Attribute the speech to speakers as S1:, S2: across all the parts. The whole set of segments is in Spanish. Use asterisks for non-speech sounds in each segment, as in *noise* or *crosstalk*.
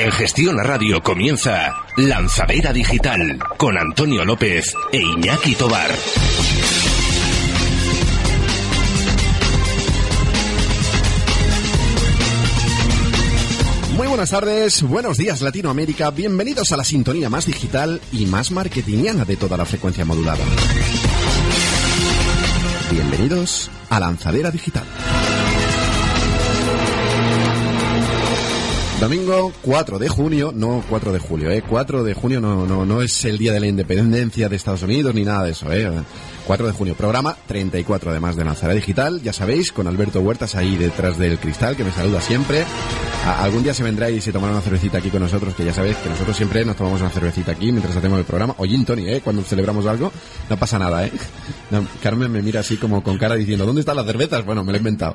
S1: En Gestión a Radio comienza Lanzadera Digital con Antonio López e Iñaki Tobar.
S2: Muy buenas tardes, buenos días Latinoamérica, bienvenidos a la sintonía más digital y más marketingiana de toda la frecuencia modulada. Bienvenidos a Lanzadera Digital. Domingo 4 de junio, no 4 de julio, ¿eh? 4 de junio no, no, no es el día de la independencia de Estados Unidos ni nada de eso, ¿eh? 4 de junio, programa 34 además de Lanzadera Digital, ya sabéis, con Alberto Huertas ahí detrás del cristal que me saluda siempre. Algún día se vendrá y se tomará una cervecita aquí con nosotros, que ya sabéis que nosotros siempre nos tomamos una cervecita aquí mientras hacemos el programa. O gin tonic, ¿eh? Cuando celebramos algo, no pasa nada, ¿eh? Carmen me mira así como con cara diciendo, ¿dónde están las cervezas? Bueno, me lo he inventado.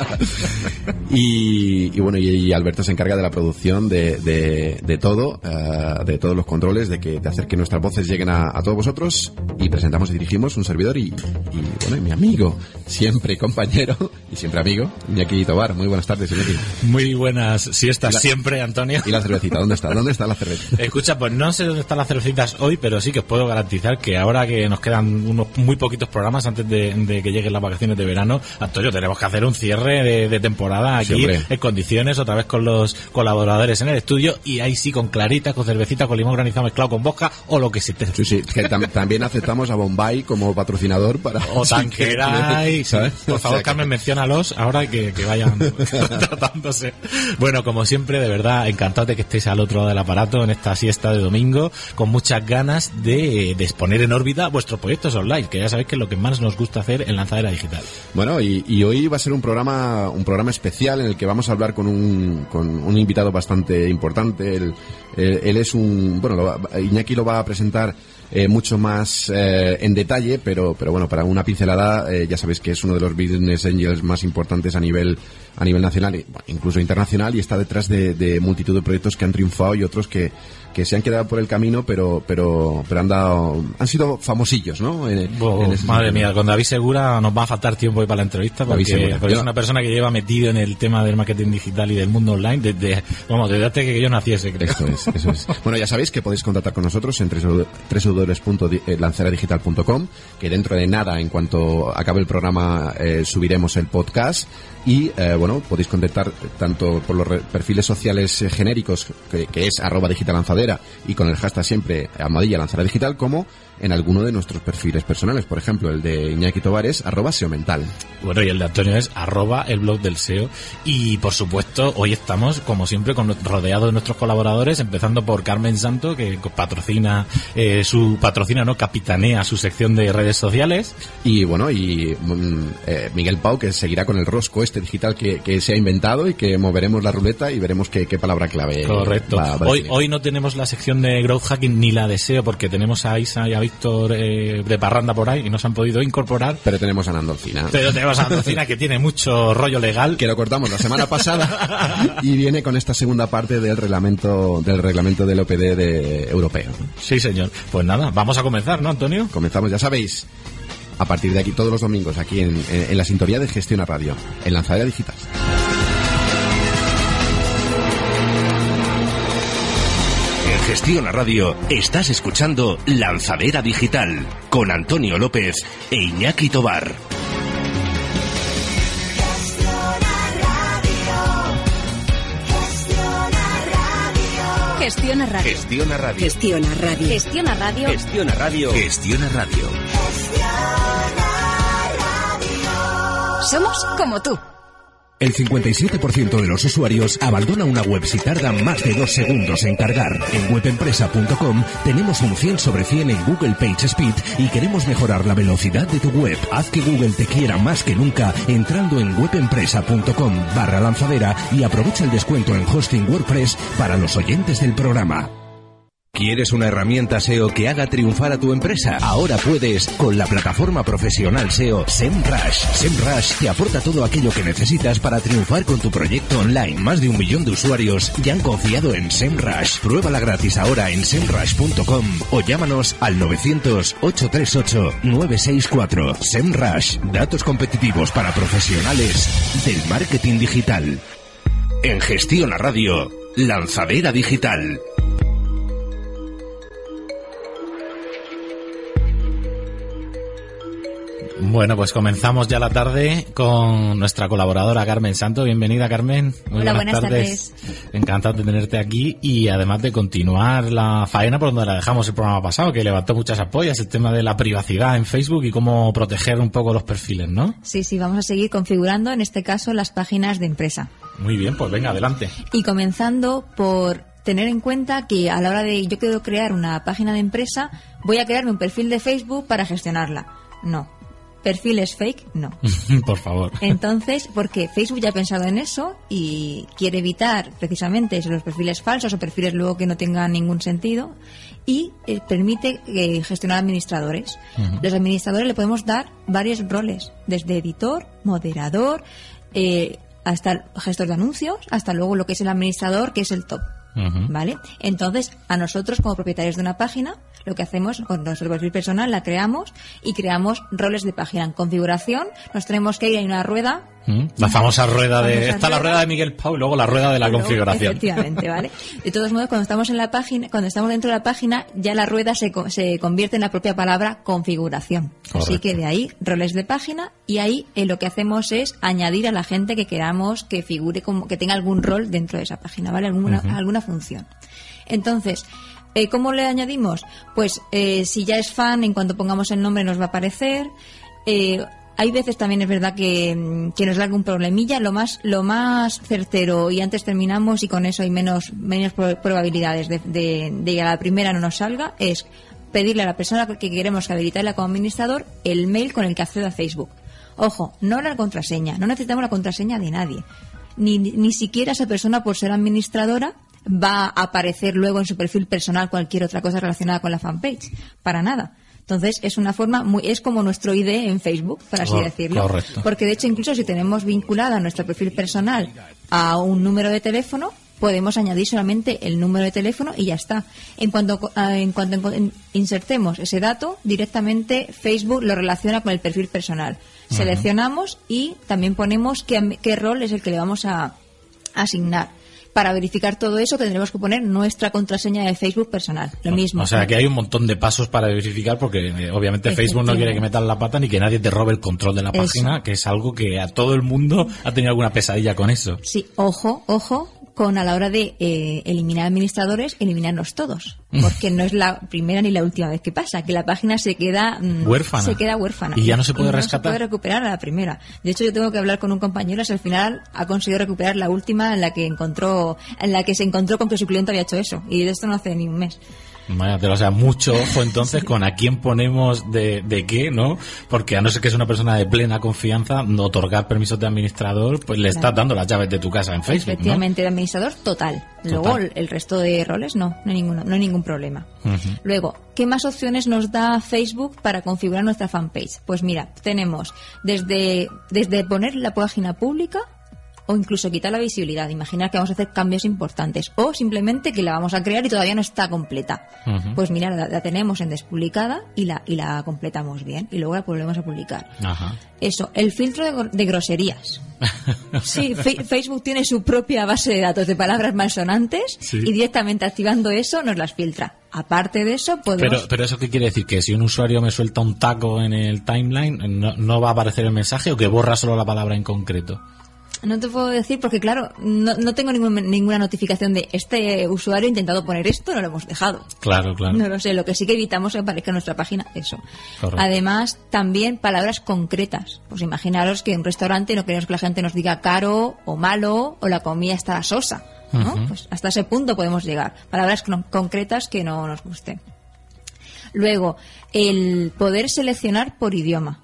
S2: *laughs* y, bueno, y, y Alberto se encarga de la producción de, de, todo, eh, de todos los controles, de que de hacer que nuestras voces lleguen a, a todos vosotros y presentamos y dirigimos un servidor y, y, bueno, y mi amigo, siempre compañero y siempre amigo, Iñaki Tobar. Muy buenas tardes, Iñaki.
S3: Muy buenas siestas
S2: La-
S3: siempre, Antonio.
S2: ¿Y la cervecita? ¿Dónde está? ¿Dónde está la cerveza? *laughs*
S3: Escucha, pues no sé dónde están las cervecitas hoy, pero sí que os puedo garantizar que ahora que nos quedan unos muy poquitos programas antes de, de que lleguen las vacaciones de verano, Antonio, tenemos que hacer un cierre de, de temporada aquí en condiciones, otra vez con los colaboradores en el estudio y ahí sí con clarita, con cervecita, con limón granizado mezclado con vodka o lo que se te...
S2: Sí, sí, que tam- también aceptamos a Bombay como patrocinador para... *laughs*
S3: O Tanqueray, *laughs*
S2: que- ¿sabes?
S3: por
S2: O
S3: favor
S2: sea que-
S3: Carmen, menciónalos ahora que, que vayan tratándose. *laughs* Bueno, como siempre, de verdad, encantado de que estéis al otro lado del aparato en esta siesta de domingo, con muchas ganas de, de exponer en órbita vuestros proyectos online, que ya sabéis que es lo que más nos gusta hacer en Lanzadera Digital.
S2: Bueno, y, hoy va a ser un programa, un programa especial en el que vamos a hablar con un, con un invitado bastante importante. Él, él- es un, bueno, lo Iñaki lo va a presentar eh, mucho más eh, en detalle, pero, pero bueno, para una pincelada, eh, ya sabéis que es uno de los business angels más importantes a nivel, a nivel nacional, e incluso internacional, y está detrás de, de multitud de proyectos que han triunfado y otros que, que se han quedado por el camino, pero, pero, pero han dado, han sido famosillos, ¿no? En-
S3: Oh,
S2: en
S3: madre
S2: sentido.
S3: mía, con David Segura nos va a faltar tiempo hoy para la entrevista porque, es una persona que lleva metido en el tema del marketing digital y del mundo online desde, vamos, desde antes que yo naciese, creo.
S2: Eso es, eso es. *laughs* Bueno, ya sabéis que podéis contactar con nosotros en www.lanceradigital.com, que dentro de nada, en cuanto acabe el programa, eh, subiremos el podcast. Y, eh, bueno, podéis contactar tanto por los perfiles sociales eh, genéricos, que, es arroba digital lanzadera, y con el hashtag siempre almohadilla lanzadera digital, como en alguno de nuestros perfiles personales. Por ejemplo, el de Iñaki Tobares, arroba SEO mental.
S3: Bueno, y el de Antonio es arroba el blog del SEO. Y por supuesto, hoy estamos, como siempre, con, rodeados de nuestros colaboradores, empezando por Carmen Santo, que patrocina eh, su patrocina, no capitanea su sección de redes sociales.
S2: Y bueno, y mm, eh, Miguel Pau, que seguirá con el rosco este digital que, que se ha inventado y que moveremos la ruleta y veremos qué, qué palabra clave
S3: Correcto.
S2: va- va a
S3: hoy, hoy no tenemos la sección de growth hacking ni la de SEO porque tenemos a Isa y a Víctor eh, de parranda por ahí y no se han podido incorporar.
S2: Pero tenemos a Nandolfina.
S3: Pero tenemos a Andocina que tiene mucho rollo legal.
S2: Que lo cortamos la semana pasada *laughs* y viene con esta segunda parte del reglamento del reglamento del OPD de europeo.
S3: Sí, señor. Pues nada, vamos a comenzar, ¿no, Antonio?
S2: Comenzamos, ya sabéis, a partir de aquí todos los domingos aquí en, en- en la sintonía de Gestión a Radio, en Lanzadera Digital.
S1: En Gestión a Radio estás escuchando Lanzadera Digital con Antonio López e Iñaki Tobar.
S4: Gestiona Radio.
S1: Gestión a Radio.
S4: Gestiona Radio. Gestiona Radio.
S1: Gestión a Radio. Gestión a Radio.
S4: Somos como tú.
S5: El 57% de los usuarios abandona una web si tarda más de dos segundos en cargar. En webempresa.com tenemos un 100 sobre 100 en Google Page Speed y queremos mejorar la velocidad de tu web. Haz que Google te quiera más que nunca entrando en webempresa.com barra lanzadera y aprovecha el descuento en hosting WordPress para los oyentes del programa.
S6: ¿Quieres una herramienta SEO que haga triunfar a tu empresa? Ahora puedes con la plataforma profesional SEO SEMrush. SEMrush te aporta todo aquello que necesitas para triunfar con tu proyecto online. Más de un millón de usuarios ya han confiado en SEMrush. Pruébala gratis ahora en semrush.com o llámanos al 900-838-964. SEMrush. Datos competitivos para profesionales del marketing digital.
S1: En Gestión a Radio, Lanzadera Digital.
S3: Bueno, pues comenzamos ya la tarde con nuestra colaboradora Carmen Santo. Bienvenida, Carmen.
S7: Muy Hola, buenas, tardes.
S3: Encantado de tenerte aquí y además de continuar la faena por donde la dejamos el programa pasado, que levantó muchas apoyas, el tema de la privacidad en Facebook y cómo proteger un poco los perfiles, ¿no?
S7: Sí, sí, vamos a seguir configurando, en este caso, las páginas de empresa.
S3: Muy bien, pues venga, adelante.
S7: Y comenzando por tener en cuenta que a la hora de yo quiero crear una página de empresa, voy a crearme un perfil de Facebook para gestionarla. No, perfiles fake, no. *laughs*
S3: Por favor.
S7: Entonces, porque Facebook ya ha pensado en eso y quiere evitar precisamente los perfiles falsos o perfiles luego que no tengan ningún sentido y eh, permite eh, gestionar administradores. Los administradores le podemos dar varios roles, desde editor, moderador, eh, hasta gestor de anuncios, hasta luego lo que es el administrador, que es el top. ¿Vale? Entonces, a nosotros como propietarios de una página, lo que hacemos con nuestro personal, la creamos y creamos roles de página. En configuración, nos tenemos que ir a una rueda.
S3: La famosa rueda de. Está la rueda de Miguel Pau y luego la rueda de la configuración.
S7: Efectivamente, ¿vale? *laughs* De todos modos, cuando estamos en la página, cuando estamos dentro de la página, ya la rueda se, se convierte en la propia palabra configuración. Así que de ahí, roles de página, y ahí eh, lo que hacemos es añadir a la gente que queramos que figure como, que tenga algún rol dentro de esa página, ¿vale? Alguna, alguna función. Entonces, eh, ¿cómo le añadimos? Pues eh, si ya es fan, en cuanto pongamos el nombre nos va a aparecer. Eh, hay veces también es verdad que, que nos da algún problemilla. Lo más, lo más certero, y antes terminamos y con eso hay menos, menos probabilidades de, que a la primera no nos salga, es pedirle a la persona que queremos habilitarla como administrador el mail con el que acceda a Facebook. Ojo, no la contraseña, no necesitamos la contraseña de nadie. Ni, ni siquiera esa persona, por ser administradora, va a aparecer luego en su perfil personal cualquier otra cosa relacionada con la fanpage. Para nada. Entonces es una forma muy, es como nuestro ID en Facebook, por así decirlo. Porque de hecho incluso si tenemos vinculada nuestro perfil personal a un número de teléfono, podemos añadir solamente el número de teléfono y ya está. En cuanto, ah, en cuanto insertemos ese dato, directamente Facebook lo relaciona con el perfil personal. Seleccionamos y también ponemos qué, qué rol es el que le vamos a asignar para verificar todo eso tendremos que poner nuestra contraseña de Facebook personal. Lo mismo.
S3: O sea, que hay un montón de pasos para verificar porque eh, obviamente Facebook no quiere que metan la pata ni que nadie te robe el control de la página, que es algo que a todo el mundo ha tenido alguna pesadilla con eso.
S7: Sí, ojo, ojo, con a la hora de eh, eliminar administradores, eliminarnos todos. Porque no es la primera ni la última vez que pasa, que la página se queda
S3: mm, huérfana.
S7: Se queda huérfana.
S3: Y ya no se puede rescatar.
S7: No se puede recuperar a la primera. De hecho, yo tengo que hablar con un compañero si al final ha conseguido recuperar la última en la que encontró, en la que se encontró con que su cliente había hecho eso. Y de esto no hace ni un mes.
S3: Vaya, o sea, mucho ojo entonces con a quién ponemos de, de qué, ¿no? Porque a no ser que es una persona de plena confianza, no otorgar permisos de administrador, pues le estás dando las llaves de tu casa en Facebook.
S7: Efectivamente, de administrador total. Luego el resto de roles no, no hay, ninguno, no hay ningún problema. Luego, ¿qué más opciones nos da Facebook para configurar nuestra fanpage? Pues mira, tenemos desde, desde poner la página pública o incluso quitar la visibilidad. Imaginar que vamos a hacer cambios importantes o simplemente que la vamos a crear y todavía no está completa. Pues mira, la, tenemos en despublicada y la, y la completamos bien y luego la volvemos a publicar. Eso, el filtro de, groserías. *laughs* sí, Facebook tiene su propia base de datos de palabras malsonantes y directamente activando eso nos las filtra. Aparte de eso, podemos...
S3: Pero, pero eso qué quiere decir? ¿Que si un usuario me suelta un taco en el timeline, no, no va a aparecer el mensaje o que borra solo la palabra en concreto?
S7: No te puedo decir porque, claro, no, no tengo ninguna notificación de este usuario ha intentado poner esto, no lo hemos dejado.
S3: Claro, claro.
S7: No lo sé, lo que sí que evitamos es que aparezca en nuestra página eso. Además, también palabras concretas. Pues imaginaros que en un restaurante no queremos que la gente nos diga caro o malo o la comida está sosa. ¿no? Pues hasta ese punto podemos llegar. Palabras concretas que no nos gusten. Luego, el poder seleccionar por idioma.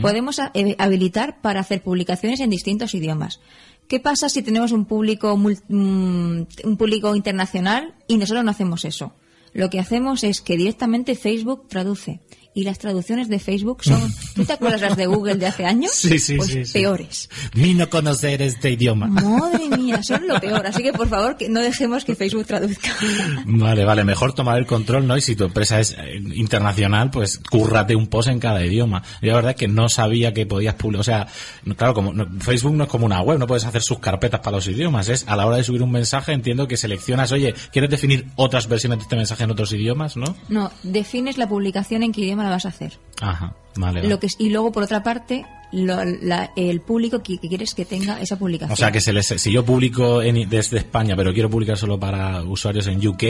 S7: Podemos eh, habilitar para hacer publicaciones en distintos idiomas. ¿Qué pasa si tenemos un público, mm, un público internacional y nosotros no hacemos eso? Lo que hacemos es que directamente Facebook traduce Y las traducciones de Facebook son, *laughs* ¿tú te acuerdas las de Google de hace años?
S3: Sí, sí,
S7: pues
S3: sí, sí.
S7: peores.
S3: Mi no conocer este idioma.
S7: Madre *laughs* mía, son lo peor. Así que por favor, que no dejemos que Facebook traduzca.
S3: Vale, vale, mejor tomar el control, ¿no? Y si tu empresa es eh, internacional, pues cúrrate un post en cada idioma. Yo la verdad es que no sabía que podías publicar, o sea, claro, como Facebook no es como una web, no puedes hacer sus carpetas para los idiomas, es a la hora de subir un mensaje entiendo que seleccionas, oye, ¿quieres definir otras versiones de este mensaje en otros idiomas, no?
S7: No, defines la publicación en qué idioma la vas a hacer.
S3: Ajá, vale. vale.
S7: Lo que, y luego, por otra parte, lo- la- el público que, que quieres que tenga esa publicación.
S3: O sea que se les, si yo publico en- desde España, pero quiero publicar solo para usuarios en UK,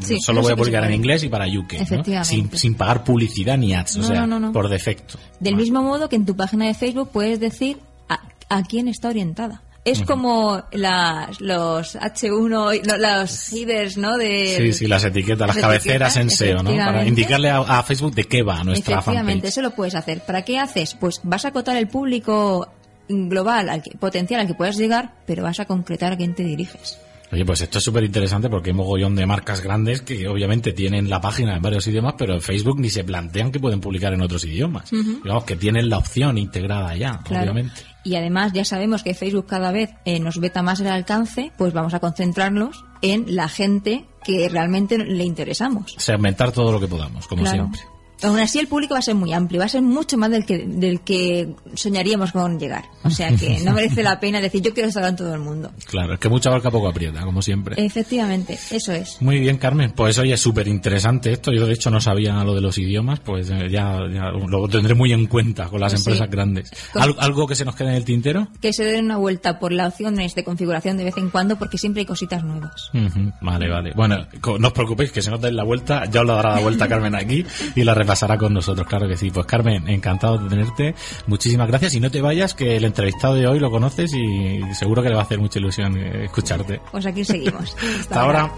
S7: Sí,
S3: solo voy a publicar en inglés y para UK, ¿no? Sin, sin pagar publicidad ni ads, o sea,
S7: no, no, no.
S3: por defecto.
S7: Del
S3: Vale.
S7: mismo modo que en tu página de Facebook puedes decir a, a quién está orientada. Es como las, los H1, y- no, los headers, ¿no? De,
S3: Sí, sí, las etiquetas, las, cabeceras en SEO, ¿no? Para indicarle a, a Facebook de qué va nuestra
S7: Efectivamente,
S3: fanpage.
S7: eso lo puedes hacer. ¿Para qué haces? Pues vas a acotar el público global, al que, potencial al que puedas llegar, pero vas a concretar a quién te diriges.
S3: Oye, pues esto es súper interesante porque hay mogollón de marcas grandes que obviamente tienen la página en varios idiomas, pero en Facebook ni se plantean que pueden publicar en otros idiomas. Digamos que tienen la opción integrada ya,
S7: Claro.
S3: obviamente.
S7: Y además ya sabemos que Facebook cada vez eh, nos veta más el alcance, pues vamos a concentrarnos en la gente que realmente le interesamos.
S3: Segmentar todo lo que podamos, como
S7: Claro.
S3: siempre.
S7: Aún así el público va a ser muy amplio, va a ser mucho más del que, del que soñaríamos con llegar. O sea que no merece la pena decir yo quiero estar en todo el mundo.
S3: Claro, es que mucha barca poco aprieta, como siempre.
S7: Efectivamente, eso es.
S3: Muy bien, Carmen. Pues oye, es súper interesante esto. Yo de hecho no sabía lo de los idiomas, pues eh, ya, ya lo tendré muy en cuenta con las
S7: Pues sí.
S3: empresas grandes. ¿Al- ¿Algo que se nos quede en el tintero?
S7: Que se den una vuelta por las opciones de configuración de vez en cuando porque siempre hay cositas nuevas.
S3: Vale, vale. Bueno, no os preocupéis que se nos den la vuelta, ya os la dará la vuelta *laughs* Carmen aquí y la repasará con nosotros, claro que sí. Pues Carmen, encantado de tenerte. Muchísimas gracias y no te vayas, que el entrevistado de hoy lo conoces y seguro que le va a hacer mucha ilusión eh, escucharte.
S7: Pues aquí seguimos. *laughs*
S3: Hasta ahora.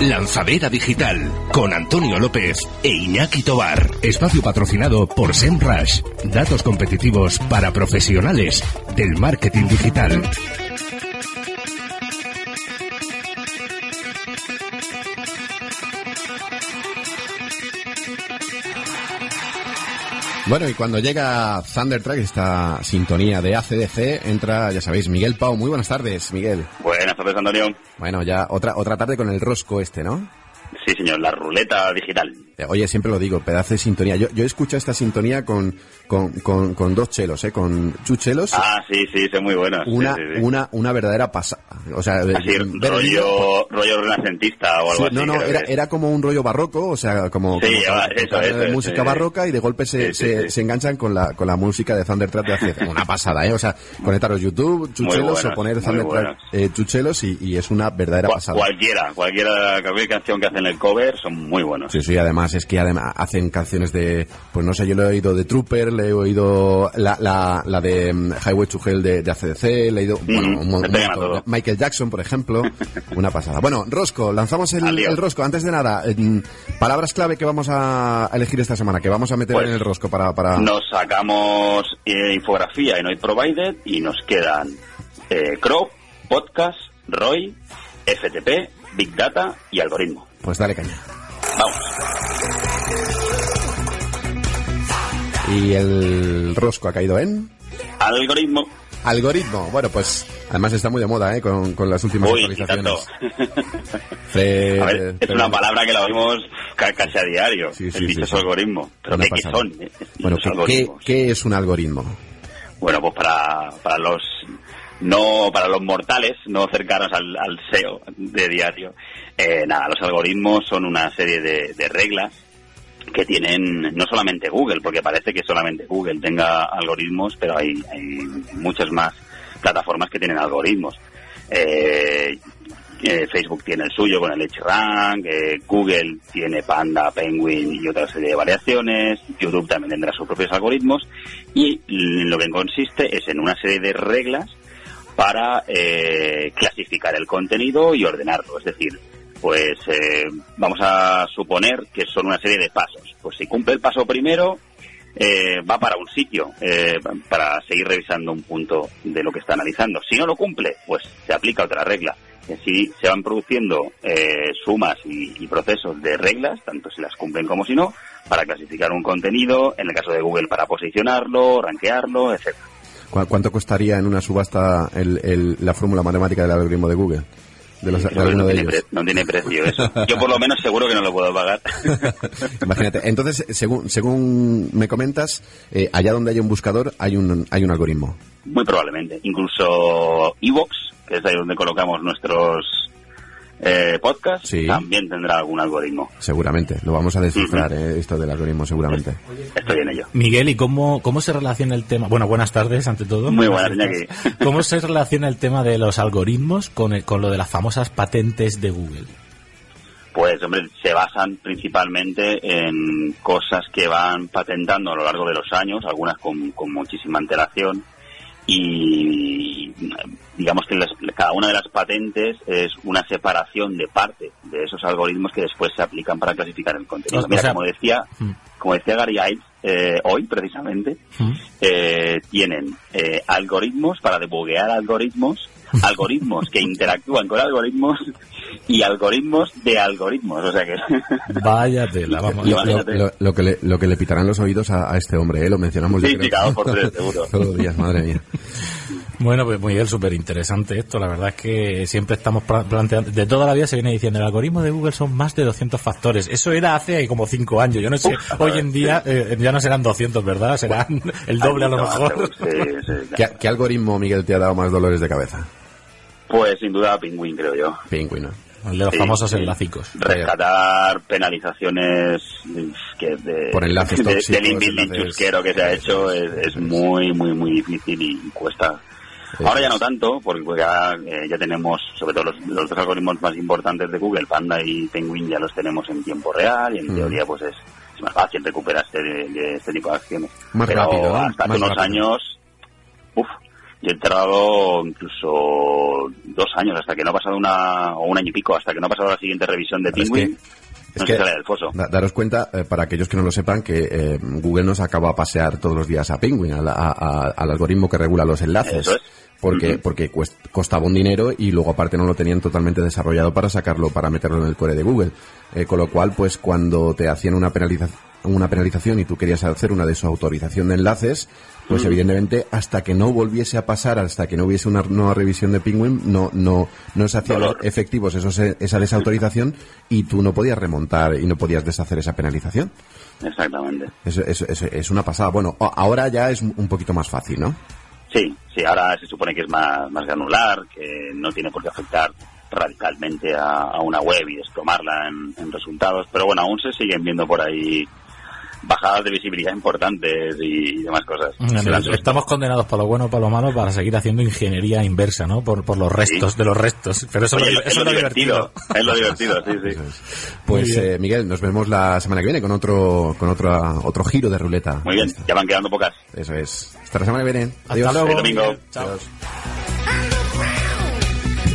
S1: Lanzadera Digital con Antonio López e Iñaki Tobar.
S5: Espacio patrocinado por SEMrush. Datos competitivos para profesionales del marketing digital.
S2: Bueno, y cuando llega Thundertrack, esta sintonía de ACDC, entra, ya sabéis, Miguel Pau. Muy buenas tardes, Miguel.
S8: Buenas tardes, Antonio.
S2: Bueno, ya otra otra tarde con el rosco este, ¿no?
S8: Sí, señor, la ruleta digital.
S2: Eh, Oye, siempre lo digo, pedazo de sintonía. Yo, yo escucho esta sintonía con, con, con, con dos chelos, ¿eh? Con chuchelos.
S8: Ah, sí, sí, son muy buenas.
S2: una,
S8: sí, sí, sí.
S2: una, una verdadera pasada. O sea,
S8: Así,
S2: el vídeo-
S8: rollo, rollo renacentista o algo
S2: Sí,
S8: así.
S2: no, no, era, era como un rollo barroco, o sea, como,
S8: Sí,
S2: como
S8: eso, eso es,
S2: música barroca y de golpe se, se, se enganchan con la, con la música de Thundertrack de hace una pasada, ¿eh? O sea, conectaros YouTube, chuchelos
S8: buenas,
S2: o poner
S8: buenas.
S2: eh, chuchelos y, y es una verdadera pasada.
S8: cualquiera, cualquiera, cualquier canción que hacen el cover son muy buenos.
S2: Sí, sí, además es que además hacen canciones de, pues no sé, yo le he oído de Trooper, le he oído la, la, la de mm, Highway to Hell de, de ACDC, le he oído, bueno, un, un. Michael Jackson, por ejemplo, *laughs* una pasada. Bueno, Rosco, lanzamos el, el Rosco. Antes de nada, eh, palabras clave que vamos a elegir esta semana, que vamos a meter
S8: Pues,
S2: en el Rosco para... para...
S8: Nos sacamos eh, infografía en Hoy Provided y nos quedan eh, Crow, Podcast, ROI, FTP, Big Data y algoritmo.
S2: Pues dale caña.
S8: Vamos.
S2: Y el Rosco ha caído en...
S8: Algoritmo.
S2: Algoritmo. Bueno, pues además está muy de moda, ¿eh? Con, con las últimas
S8: Uy,
S2: actualizaciones. *laughs*
S8: A ver, es una palabra que la oímos ca- casi a diario.
S2: Sí, sí,
S8: el
S2: sí, sí.
S8: algoritmo. Pero
S2: Una
S8: ¿qué, son eh,
S2: Bueno, ¿qué, qué es un algoritmo?
S8: Bueno, pues para, para los no para los mortales, no cercanos al, al SEO de diario, eh, nada, los algoritmos son una serie de, de reglas que tienen no solamente Google, porque parece que solamente Google tenga algoritmos, pero hay, hay muchas más plataformas que tienen algoritmos. Eh, eh, Facebook tiene el suyo con el HRank, eh, Google tiene Panda, Penguin y otra serie de variaciones, YouTube también tendrá sus propios algoritmos y lo que consiste es en una serie de reglas para eh, clasificar el contenido y ordenarlo. Es decir, pues eh, vamos a suponer que son una serie de pasos. Pues si cumple el paso primero, eh, va para un sitio eh, para seguir revisando un punto de lo que está analizando. Si no lo cumple, pues se aplica otra regla. así se van produciendo eh, sumas y, y procesos de reglas, tanto si las cumplen como si no, para clasificar un contenido, en el caso de Google para posicionarlo, rankearlo, etcétera.
S2: ¿Cu- ¿Cuánto costaría en una subasta el- el- la fórmula matemática del algoritmo de Google? De, los, de
S8: Creo que
S2: alguno
S8: no,
S2: de
S8: tiene
S2: ellos.
S8: pre- no tiene precio eso. Yo por lo menos seguro que no lo puedo pagar. *laughs*
S2: Imagínate. Entonces, según, según me comentas, eh, allá donde hay un buscador hay un, hay un algoritmo.
S8: Muy probablemente. Incluso Evox, que es ahí donde colocamos nuestros eh, podcasts,
S2: Sí.
S8: también tendrá algún algoritmo.
S2: Seguramente. Lo vamos a descifrar, eh, esto del algoritmo, seguramente.
S8: Estoy en ello.
S3: Miguel, ¿y cómo, cómo se relaciona el tema? Bueno, buenas tardes, ante todo.
S8: Muy buenas,
S3: ¿Cómo
S8: Iñaki.
S3: estás? ¿Cómo se relaciona el tema de los algoritmos con, el- con lo de las famosas patentes de Google?
S8: Pues, hombre, se basan principalmente en cosas que van patentando a lo largo de los años, algunas con, con muchísima antelación, y digamos que las- cada una de las patentes es una separación de parte de esos algoritmos que después se aplican para clasificar el contenido.
S3: O- o
S8: Mira,
S3: sea-
S8: como decía,
S3: Mm.
S8: como decía Gary Ives eh, hoy precisamente,
S3: Mm.
S8: eh, tienen eh, algoritmos para debuguear algoritmos, algoritmos que interactúan con algoritmos y algoritmos de algoritmos. O sea que *laughs*
S3: Vaya tela, vamos.
S2: Lo, lo-
S8: Imagínate.
S2: lo- lo que le, lo que le pitarán los oídos a, a este hombre, ¿eh? lo mencionamos yo
S8: Sí,
S2: creo.
S8: sí, cada dos por tres, seguro. *laughs*
S2: Todos los días, madre mía.
S3: Bueno, pues Miguel, súper interesante esto. La verdad es que siempre estamos planteando, de toda la vida se viene diciendo, el algoritmo de Google son más de 200 factores. Eso era hace como 5 años. Yo no sé,
S8: Uf,
S3: hoy en día eh, ya no serán 200, ¿verdad? Serán el doble a lo mejor.
S8: Sí, sí,
S2: ¿Qué,
S8: claro.
S2: qué algoritmo, Miguel, te ha dado más dolores de cabeza?
S8: Pues sin duda Penguin, creo yo.
S2: Pingüino.
S3: El de los
S8: Sí,
S3: famosos
S8: sí.
S3: enlacicos.
S8: Rescatar penalizaciones que de,
S2: Por enlaces *laughs*
S8: de-
S2: tóxicos,
S8: del inbuilding
S2: enlaces-
S8: chusquero que se ha hecho es, es muy, muy, muy difícil y cuesta. Ahora ya no tanto, porque porque ahora, eh, ya tenemos, sobre todo los, los dos algoritmos más importantes de Google, Panda y Penguin, ya los tenemos en tiempo real y en
S2: Mm.
S8: teoría pues es, es más fácil recuperarse de, de este tipo de acciones.
S2: Más
S8: Pero hasta hace unos
S2: rápido.
S8: años, uff, yo he tardado incluso dos años hasta que no ha pasado una, o un año y pico, hasta que no ha pasado la siguiente revisión de
S2: Es que-
S8: Penguin.
S2: Es
S8: no
S2: que
S8: se sale del foso.
S2: da- daros cuenta, eh, para aquellos que no lo sepan, que eh, Google nos acaba a pasear todos los días a Penguin, al, a- a- al algoritmo que regula los enlaces.
S8: Es.
S2: Porque, porque cuest- costaba un dinero y luego aparte no lo tenían totalmente desarrollado para sacarlo, para meterlo en el core de Google. Eh, con lo cual, pues cuando te hacían una penalización, una penalización y tú querías hacer una desautorización de enlaces, pues evidentemente hasta que no volviese a pasar, hasta que no hubiese una nueva revisión de Penguin, no, no, no se hacían
S8: Dolor.
S2: efectivos esos, esa desautorización y tú no podías remontar y no podías deshacer esa penalización.
S8: Exactamente.
S2: Es, es, es, es una pasada. Bueno, ahora ya es un poquito más fácil, ¿no?
S8: Sí, sí, ahora se supone que es más, más granular, que no tiene por qué afectar radicalmente a, a una web y desplomarla en, en resultados, pero bueno, aún se siguen viendo por ahí bajadas de visibilidad importantes y, demás cosas.
S3: Sí, Estamos condenados por lo bueno o por lo malo para seguir haciendo ingeniería inversa, ¿no? Por, por los restos
S8: Sí.
S3: de los restos. Pero eso,
S8: Oye,
S3: lo-
S8: es
S3: eso es lo
S8: divertido,
S3: divertido.
S8: es lo divertido, sí, sí.
S2: Pues eh, Miguel, nos vemos la semana que viene con otro con otro otro giro de ruleta.
S8: Muy bien, ya van quedando pocas.
S2: Eso es. Hasta la semana que viene.
S3: Hasta
S2: Adiós.
S3: luego.
S8: Feliz domingo.
S3: Chao.
S2: Adiós.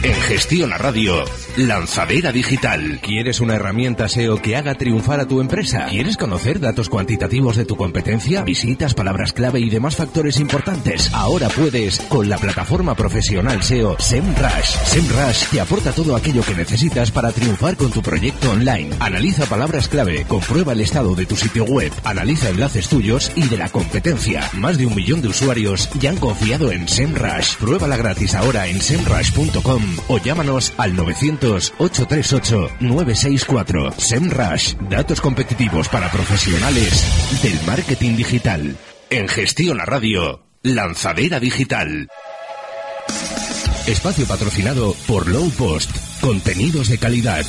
S1: En Gestión a Radio, Lanzadera Digital.
S6: ¿Quieres una herramienta SEO que haga triunfar a tu empresa? ¿Quieres conocer datos cuantitativos de tu competencia? Visitas, palabras clave y demás factores importantes. Ahora puedes con la plataforma profesional SEO SEMrush. SEMrush te aporta todo aquello que necesitas para triunfar con tu proyecto online. Analiza palabras clave, comprueba el estado de tu sitio web, analiza enlaces tuyos y de la competencia. Más de un millón de usuarios ya han confiado en SEMrush. Pruébala gratis ahora en semrush.com o llámanos al 900-838-964. SEMrush, datos competitivos para profesionales del marketing digital.
S1: En Gestión a Radio, Lanzadera Digital.
S6: Espacio patrocinado por Low Post. Contenidos de calidad.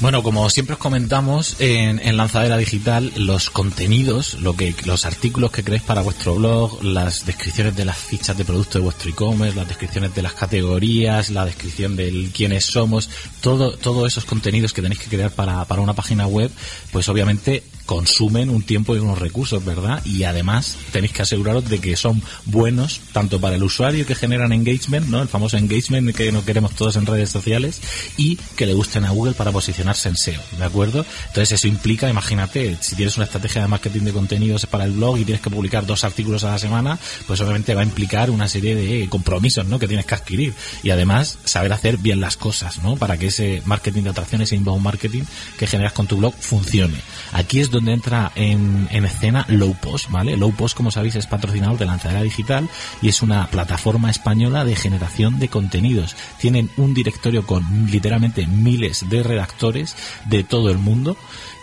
S3: Bueno, como siempre os comentamos en, en Lanzadera Digital, los contenidos, lo que, los artículos que creéis para vuestro blog, las descripciones de las fichas de producto de vuestro e-commerce, las descripciones de las categorías, la descripción del quiénes somos, todo, todos esos contenidos que tenéis que crear para, para una página web, pues obviamente consumen un tiempo y unos recursos, ¿verdad? Y además tenéis que aseguraros de que son buenos tanto para el usuario que generan engagement, ¿no? El famoso engagement que no queremos todos en redes sociales y que le gusten a Google para posicionarse en SEO, ¿de acuerdo? Entonces eso implica, imagínate, si tienes una estrategia de marketing de contenidos para el blog y tienes que publicar dos artículos a la semana, pues obviamente va a implicar una serie de compromisos, ¿no? Que tienes que adquirir y además saber hacer bien las cosas, ¿no? Para que ese marketing de atracción, ese inbound marketing que generas con tu blog funcione. Aquí es donde entra en, en escena Low Post, ¿vale? Low Post, como sabéis, es patrocinador de Lanzadera Digital y es una plataforma española de generación de contenidos. Tienen un directorio con literalmente miles de redactores de todo el mundo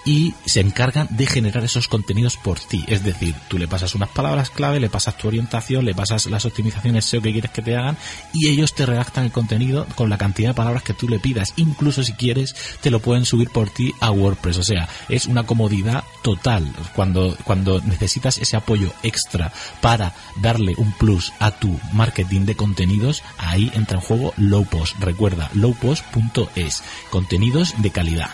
S3: y se encargan de generar esos contenidos por ti. Es decir, tú le pasas unas palabras clave, le pasas tu orientación, le pasas las optimizaciones SEO que quieres que te hagan y ellos te redactan el contenido con la cantidad de palabras que tú le pidas. Incluso si quieres, te lo pueden subir por ti a WordPress. O sea, es una comodidad total. Cuando, cuando necesitas ese apoyo extra para darle un plus a tu marketing de contenidos, ahí entra en juego Lowpost. Recuerda, lowpost.es. Contenidos de calidad.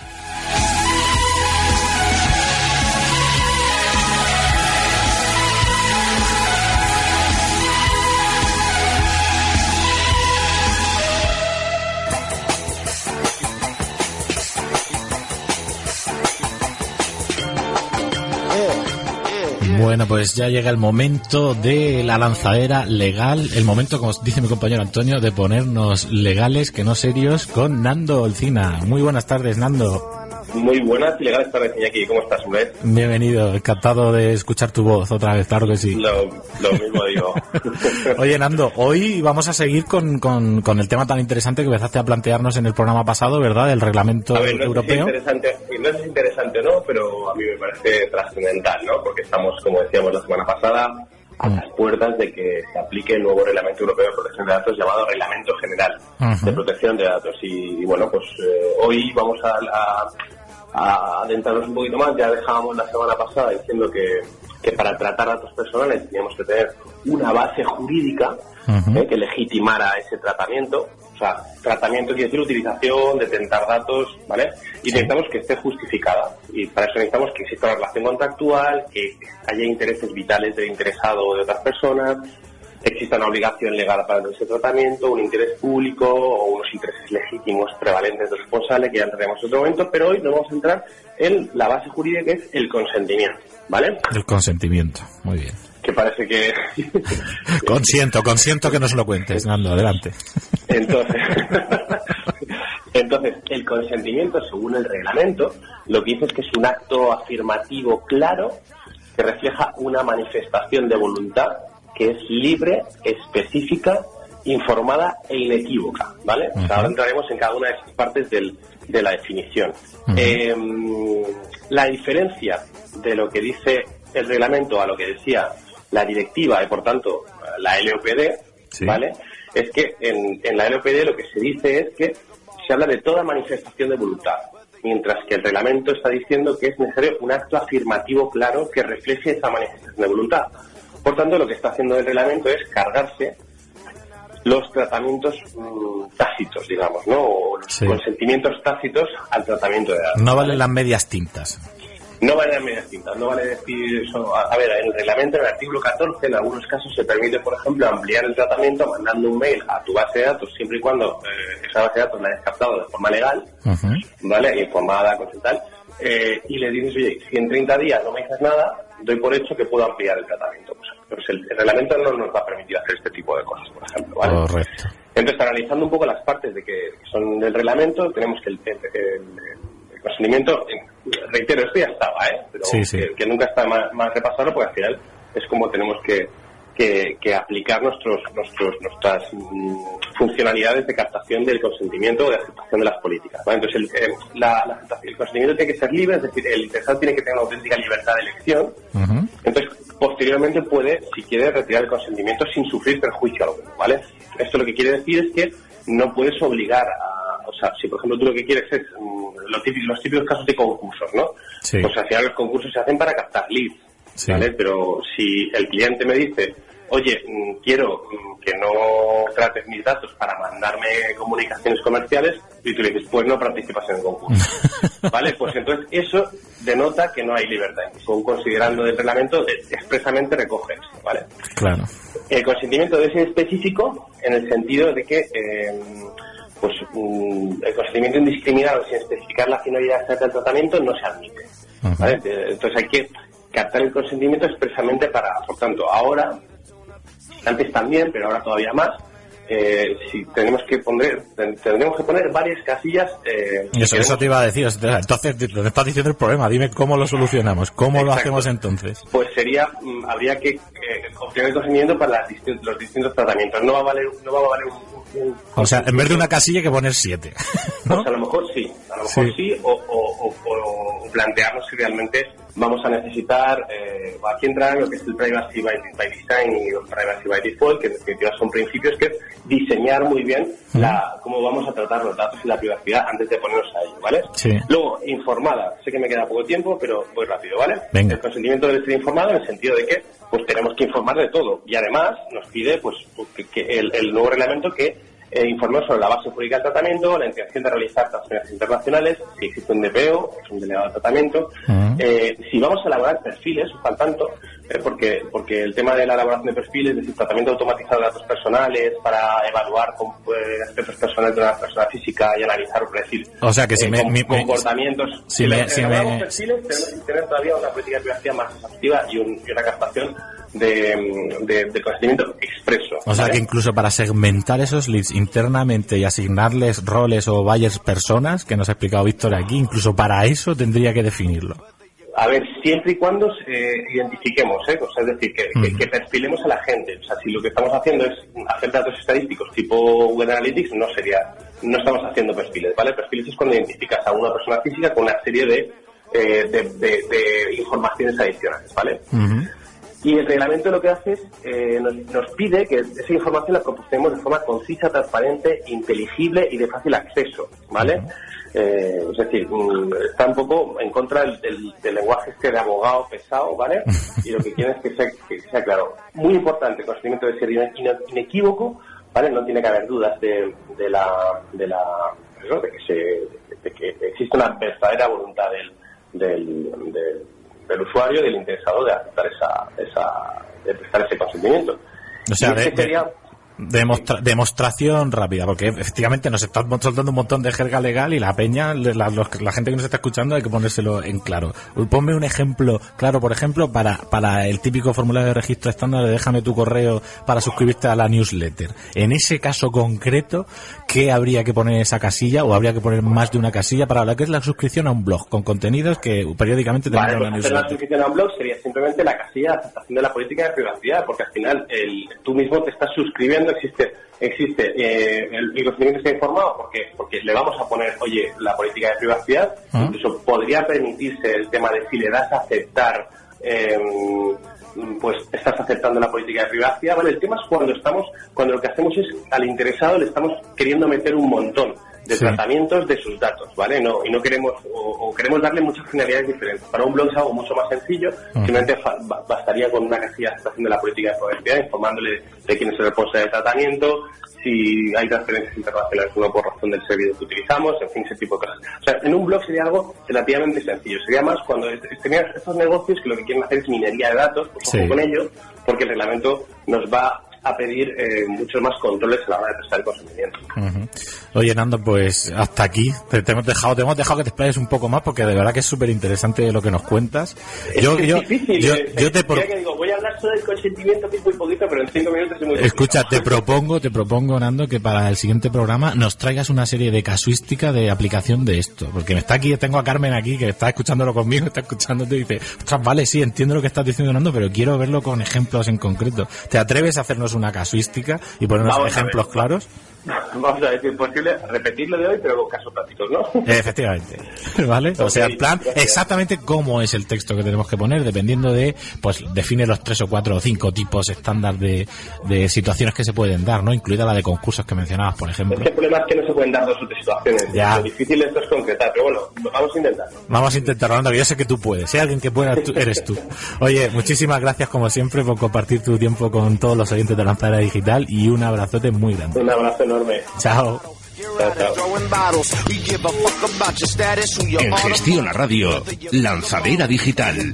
S3: Bueno, pues ya llega el momento de la lanzadera legal, el momento, como dice mi compañero Antonio, de ponernos legales, que no serios, con Nando Olcina. Muy buenas tardes, Nando.
S9: Muy buenas y legales tardes, Iñaki. ¿Cómo estás, hombre?
S3: Bienvenido, encantado de escuchar tu voz otra vez, claro que sí.
S9: Lo, lo mismo digo. *laughs*
S3: Oye, Nando, hoy vamos a seguir con, con, con, el tema tan interesante que empezaste a plantearnos en el programa pasado, ¿verdad? El reglamento
S9: a ver, no
S3: europeo.
S9: Es interesante, no es interesante no, pero a mí me parece trascendental, ¿no? Porque estamos, como decíamos la semana pasada, a las puertas de que se aplique el nuevo reglamento europeo de protección de datos llamado Reglamento General de Protección de Datos. Y, y bueno, pues eh, hoy vamos a, a- a adentrarnos un poquito más. Ya dejábamos la semana pasada diciendo que, que para tratar datos personales teníamos que tener una base jurídica eh, que legitimara ese tratamiento. O sea, tratamiento quiere decir utilización, detentar datos, ¿vale? Y necesitamos que esté justificada. Y para eso necesitamos que exista una relación contractual, que haya intereses vitales del interesado o de otras personas, exista una obligación legal para ese tratamiento, un interés público o unos intereses legítimos prevalentes del responsable, que ya entraremos en otro momento, pero hoy nos vamos a entrar en la base jurídica que es el consentimiento, ¿vale?
S3: El consentimiento, muy bien.
S9: Que parece que... *laughs*
S3: Consiento, consiento que nos lo cuentes, Nando, adelante. *laughs*
S9: Entonces, *laughs* entonces, el consentimiento, según el reglamento, lo que dice es que es un acto afirmativo claro que refleja una manifestación de voluntad que es libre, específica, informada e inequívoca, ¿vale? O sea, ahora entraremos en cada una de esas partes del- de la definición. Eh, la diferencia de lo que dice el reglamento a lo que decía la directiva y, por tanto, la LOPD,
S3: Sí.
S9: ¿vale? Es que en, en la LOPD lo que se dice es que se habla de toda manifestación de voluntad, mientras que el reglamento está diciendo que es necesario un acto afirmativo claro que refleje esa manifestación de voluntad. Por tanto, lo que está haciendo el reglamento es cargarse los tratamientos mm, tácitos, digamos, ¿no? O los
S3: Sí.
S9: consentimientos tácitos al tratamiento de datos.
S3: No valen las medias tintas.
S9: No vale dar medias tintas, no vale decir eso. A, a ver, en el reglamento, en el artículo 14, en algunos casos se permite, por ejemplo, ampliar el tratamiento mandando un mail a tu base de datos, siempre y cuando eh, esa base de datos la hayas captado de forma legal,
S3: Ujú.
S9: ¿vale? Informada, consultal, eh, y le dices, oye, si en 30 días no me dices nada, doy por hecho que puedo ampliar el tratamiento. Pues, el, el reglamento no nos va a permitir hacer este tipo de cosas, por ejemplo, ¿vale?
S3: Correcto.
S9: Entonces, analizando un poco las partes de que son del reglamento, tenemos que el, el- el- consentimiento, eh, reitero, esto ya estaba, ¿eh? pero
S3: Sí, sí.
S9: Que, que nunca está más, más repasarlo, porque al final es como tenemos que, que, que aplicar nuestros, nuestros, nuestras mm, funcionalidades de captación del consentimiento o de aceptación de las políticas. ¿vale? Entonces, el, eh, la- la el consentimiento tiene que ser libre, es decir, el interesado tiene que tener una auténtica libertad de elección,
S3: Ujú.
S9: entonces, posteriormente puede, si quiere, retirar el consentimiento sin sufrir perjuicio alguno, ¿vale? Esto lo que quiere decir es que no puedes obligar a, o sea, si por ejemplo tú lo que quieres es mm, lo típico- los típicos casos de concursos, ¿no?
S3: Sí.
S9: Pues al final los concursos se hacen para captar leads,
S3: Sí.
S9: ¿vale? Pero si el cliente me dice, oye, mm, quiero mm, que no trates mis datos para mandarme comunicaciones comerciales, y tú le dices, pues no participas en el concurso. *laughs* ¿Vale? Pues entonces eso denota que no hay libertad. Incluso considerando del reglamento expresamente recoge eso, ¿vale?
S3: Claro.
S9: El consentimiento debe ser específico en el sentido de que eh, pues mm, el consentimiento indiscriminado sin especificar la finalidad exacta del tratamiento no se admite. ¿vale? Eh, Entonces hay que captar el consentimiento expresamente para, por tanto, ahora, antes también, pero ahora todavía más, eh, si tenemos que poner, ten- tendremos que poner varias casillas. eh,
S3: Eso, eso te iba a decir. Entonces, te estás diciendo el problema. Dime cómo lo solucionamos. ¿Cómo lo hacemos entonces?
S9: pues sería mm, habría que eh, obtener el consentimiento para las distin- los distintos tratamientos no va a valer no va a valer un, un-
S3: O sea, en vez de una casilla que poner siete. *laughs*
S9: pues a lo mejor sí a lo mejor
S3: Sí.
S9: sí, o, o- o- o plantearnos si realmente vamos a necesitar eh, aquí entra lo que es el privacy by, by design y el privacy by default que en definitiva son principios que es diseñar muy bien la, cómo vamos a tratar los datos y la privacidad antes de ponernos a ello ¿vale?
S3: Sí.
S9: luego informada sé que me queda poco tiempo pero voy rápido ¿vale?
S3: Venga.
S9: el consentimiento debe ser informado en el sentido de que pues tenemos que informar de todo y además nos pide pues que, que el, el nuevo reglamento que eh, informemos sobre la base jurídica del tratamiento, la intención de realizar transferencias internacionales, si existe un DPO, que es un delegado de tratamiento, eh, si vamos a elaborar perfiles, al tanto, eh, porque, porque el tema de la elaboración de perfiles, es decir, tratamiento automatizado de datos personales para evaluar eh, aspectos personales de una persona física y analizar, por decir,
S3: O sea, que si
S9: eh,
S3: me-
S9: com-
S3: mi- me-
S9: comportamientos.
S3: si
S9: Si
S3: me- si me-
S9: perfiles, tenemos que tener todavía una política de privacidad más exhaustiva y, un- y una captación de, de, de consentimiento expreso.
S3: O sea,
S9: ¿vale?
S3: que incluso para segmentar esos leads internamente y asignarles roles o buyers personas, que nos ha explicado Víctor aquí, incluso para eso tendría que definirlo.
S9: A ver, siempre y cuando eh, identifiquemos, ¿eh? O sea, es decir, que, que- que perfilemos a la gente. O sea, si lo que estamos haciendo es hacer datos estadísticos tipo Google Analytics, no sería, no estamos haciendo perfiles, ¿vale? Perfiles es cuando identificas a una persona física con una serie de, eh, de, de- de informaciones adicionales, ¿vale? Y el reglamento lo que hace es, eh, nos, nos pide que esa información la proporcionemos de forma concisa, transparente, inteligible y de fácil acceso, ¿vale? Eh, es decir, mm, está un poco en contra del, del- del lenguaje este de abogado pesado, ¿vale? *laughs* Y lo que quiere es que sea, que sea claro. Muy importante, el conocimiento de ser ine- ine- inequívoco, ¿vale? No tiene que haber dudas de, de la, de la, de que se, de que existe una verdadera voluntad del, del, del- del usuario, del interesado de aceptar esa, esa, de prestar ese consentimiento.
S3: O sea,
S9: Y
S3: de- de- Demostra- demostración rápida, porque efectivamente nos están soltando un montón de jerga legal y la peña, la, los- la gente que nos está escuchando hay que ponérselo en claro. Ponme un ejemplo claro, por ejemplo, para, para el típico formulario de registro estándar de déjame tu correo para suscribirte a la newsletter. En ese caso concreto, ¿qué habría que poner en esa casilla o habría que poner más de una casilla para lo que es la suscripción a un blog con contenidos que periódicamente
S9: Vale,
S3: tendrán
S9: pues hacer la suscripción a un blog sería simplemente la casilla de aceptación de la política de privacidad, porque al final el, tú mismo te estás suscribiendo, existe existe eh, el, el consentimiento está informado porque porque le vamos a poner, oye, la política de privacidad,
S3: Ah.
S9: incluso podría permitirse el tema de si le das a aceptar eh, pues estás aceptando la política de privacidad, ¿vale? El tema es cuando estamos, cuando lo que hacemos es al interesado le estamos queriendo meter un montón de
S3: Sí.
S9: tratamientos de sus datos, ¿vale? No, y no queremos, o, o queremos darle muchas finalidades diferentes. Para un blog es algo mucho más sencillo, simplemente fa- ba- bastaría con una casilla de aceptación de la política de privacidad, informándole de quién es el responsable del tratamiento, si hay transferencias internacionales o no por razón del servicio que utilizamos, en fin, ese tipo de cosas. O sea, en un blog sería algo relativamente sencillo. Sería más cuando tenías estos negocios que lo que quieren hacer es minería de datos, pues
S3: Sí.
S9: ojo con ello, porque el reglamento nos va a pedir eh, muchos más controles a la hora de prestar el consentimiento.
S3: Oye, Nando, pues hasta aquí. Te, te hemos dejado, te hemos dejado que te explayes un poco más porque de verdad que es súper interesante lo que nos cuentas. Yo,
S9: es
S3: yo,
S9: difícil.
S3: yo,
S9: eh,
S3: yo te
S9: que digo, voy a hablar solo del consentimiento, que es muy poquito, pero en cinco minutos es muy
S3: Escucha, te *laughs* propongo, te propongo, Nando, que para el siguiente programa nos traigas una serie de casuística de aplicación de esto. Porque me está aquí, tengo a Carmen aquí, que está escuchándolo conmigo, está escuchándote y dice, ostras, vale, sí, entiendo lo que estás diciendo, Nando, pero quiero verlo con ejemplos en concreto. ¿Te atreves a hacernos una casuística y ponernos
S9: Vamos
S3: ejemplos claros? *laughs*
S9: vamos a decir posible, repetirlo de hoy, pero con casos prácticos, ¿no?
S3: Efectivamente. *laughs* ¿Vale? O sea, el plan, exactamente cómo es el texto que tenemos que poner, dependiendo de, pues, define los tres o cuatro o cinco tipos estándar de, de situaciones que se pueden dar, ¿no? Incluida la de concursos que mencionabas, por ejemplo.
S9: Es que el problema es que no se pueden dar dos o tres situaciones.
S3: Ya.
S9: Lo difícil esto es concretar, pero bueno, vamos a intentarlo.
S3: Vamos a intentar, Rolando, que yo sé que tú puedes. Si hay alguien que pueda, tú- eres tú. Oye, muchísimas gracias como siempre por compartir tu tiempo con todos los oyentes de Lanzadera Digital y un abrazote muy grande.
S9: Un abrazo enorme.
S3: Chao.
S9: Chao, chao.
S1: En Gestión a Radio, Lanzadera Digital.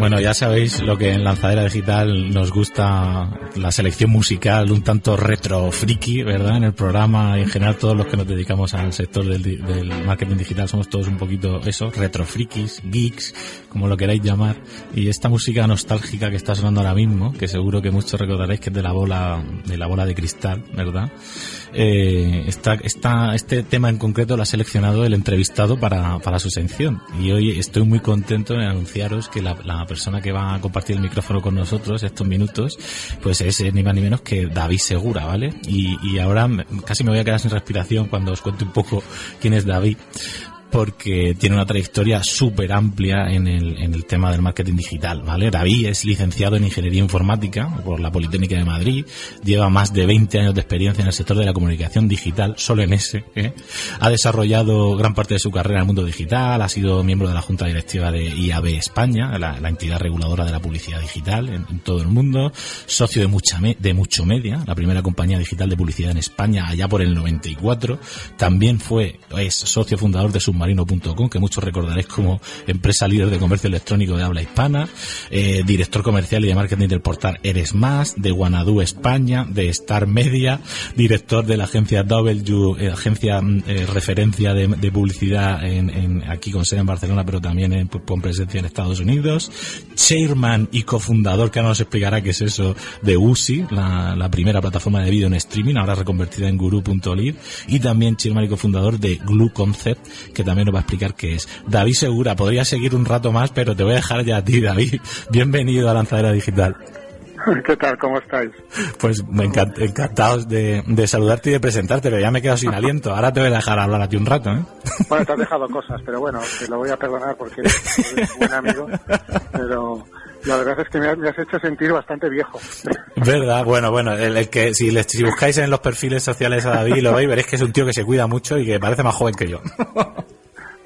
S3: Bueno, ya sabéis lo que en Lanzadera Digital nos gusta la selección musical un tanto retro friki, ¿verdad? En el programa en general todos los que nos dedicamos al sector del, del marketing digital somos todos un poquito eso, retro frikis, geeks, como lo queráis llamar. Y esta música nostálgica que está sonando ahora mismo, que seguro que muchos recordaréis que es de la bola, de la bola de cristal, ¿verdad? Eh, esta, esta, este tema en concreto lo ha seleccionado el entrevistado para, para su sección. Y hoy estoy muy contento en anunciaros que la, persona que va a compartir el micrófono con nosotros estos minutos, pues es eh, ni más ni menos que David Segura, ¿vale? Y, y ahora casi me voy a quedar sin respiración cuando os cuente un poco quién es David porque tiene una trayectoria súper amplia en el, en el tema del marketing digital, ¿vale? David es licenciado en Ingeniería Informática por la Politécnica de Madrid, lleva más de 20 años de experiencia en el sector de la comunicación digital, solo en ese, ¿eh? Ha desarrollado gran parte de su carrera en el mundo digital, ha sido miembro de la Junta Directiva de IAB España, la, la entidad reguladora de la publicidad digital en, en todo el mundo, socio de, mucha de Mucho Media, la primera compañía digital de publicidad en España allá por el 94, también fue, es socio fundador de submarino.com, que muchos recordaréis como empresa líder de comercio electrónico de habla hispana, eh, director comercial y de marketing del portal Eres Más, de Guanadu España, de Star Media, director de la agencia W, eh, agencia mm, eh, referencia de, publicidad en, aquí con sede en Barcelona, pero también en, pues, con presencia en Estados Unidos, chairman y cofundador, que ahora nos explicará qué es eso, de USI, la, la primera plataforma de vídeo en streaming, ahora reconvertida en guru.live, y también chairman y cofundador de Glue Concept, que también nos va a explicar qué es. David Segura, podría seguir un rato más, pero te voy a dejar ya a ti, David. *laughs* Bienvenido a Lanzadera Digital. *laughs*
S10: ¿Qué tal? ¿Cómo estáis?
S3: Pues me encant- encantados de, de saludarte y de presentarte, pero ya me he quedado sin *laughs* aliento. Ahora te voy a dejar hablar a ti un rato, ¿eh?
S10: Bueno, te has dejado cosas, pero bueno, te lo voy a perdonar porque eres buen amigo. Pero la verdad es que me has, hecho sentir bastante viejo.
S3: ¿Verdad? Bueno, bueno, el, el que si, le- si buscáis en los perfiles sociales a David lo veis, veréis que es un tío que se cuida mucho y que parece más joven que yo.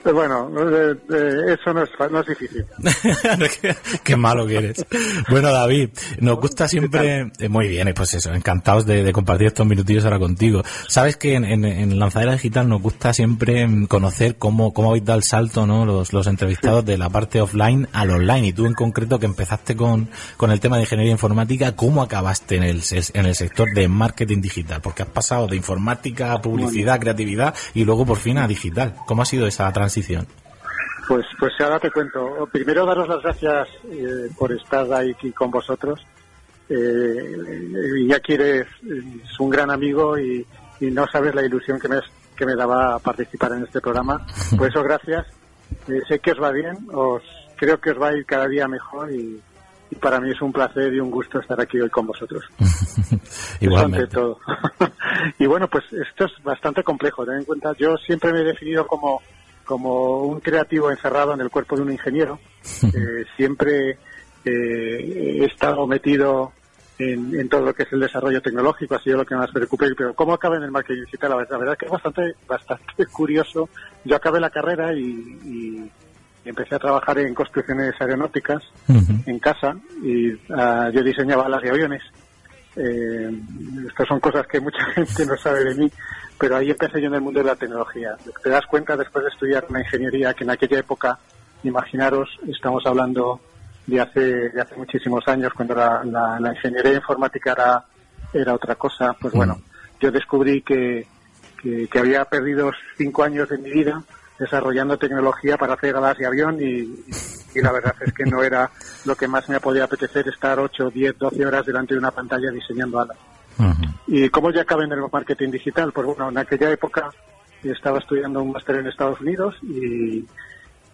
S10: Pero bueno, eh, eh, eso no es, no es difícil. *laughs*
S3: qué, malo que eres. Bueno, David, nos gusta siempre, eh, muy bien, eh, pues eso, encantados de, de compartir estos minutillos ahora contigo. Sabes que en, en, en Lanzadera Digital nos gusta siempre mm, conocer cómo, cómo habéis dado el salto, ¿no? Los, los entrevistados de la parte offline al online. Y tú en concreto que empezaste con, con el tema de ingeniería informática, ¿cómo acabaste en el, en el sector de marketing digital? Porque has pasado de informática a publicidad, creatividad y luego por fin a digital. ¿Cómo ha sido esa transición?
S10: Pues, pues ahora te cuento. Primero daros las gracias eh, por estar ahí aquí con vosotros. Eh, Iñaki eres, es un gran amigo y, y no sabes la ilusión que me, que me daba participar en este programa. *laughs* Por eso gracias. Eh, sé que os va bien, os creo que os va a ir cada día mejor y, y para mí es un placer y un gusto estar aquí hoy con vosotros. *laughs*
S3: Igualmente.
S10: ante todo. *laughs* y bueno, pues esto es bastante complejo. Ten en cuenta, yo siempre me he definido como, como un creativo encerrado en el cuerpo de un ingeniero. *laughs* Eh, siempre eh, he estado metido en, en todo lo que es el desarrollo tecnológico, ha sido lo que más me preocupa. Pero ¿cómo acabé en el marketing digital? La verdad, la verdad es que es bastante, bastante *laughs* curioso. Yo acabé la carrera y, y empecé a trabajar en construcciones aeronáuticas en casa y ah, yo diseñaba alas de aviones. Eh, estas son cosas que mucha *laughs* gente no sabe de mí, pero ahí empecé yo en el mundo de la tecnología. Te das cuenta después de estudiar una ingeniería que en aquella época, imaginaros, estamos hablando de hace, de hace muchísimos años, cuando la, la- la ingeniería informática era, era otra cosa, pues bueno, yo descubrí que, que, que había perdido cinco años de mi vida desarrollando tecnología para hacer alas de avión y, y la verdad es que no era lo que más me podía apetecer estar 8, 10, 12 horas delante de una pantalla diseñando alas. ¿Y cómo ya acabé en el marketing digital? Pues bueno, en aquella época estaba estudiando un máster en Estados Unidos y,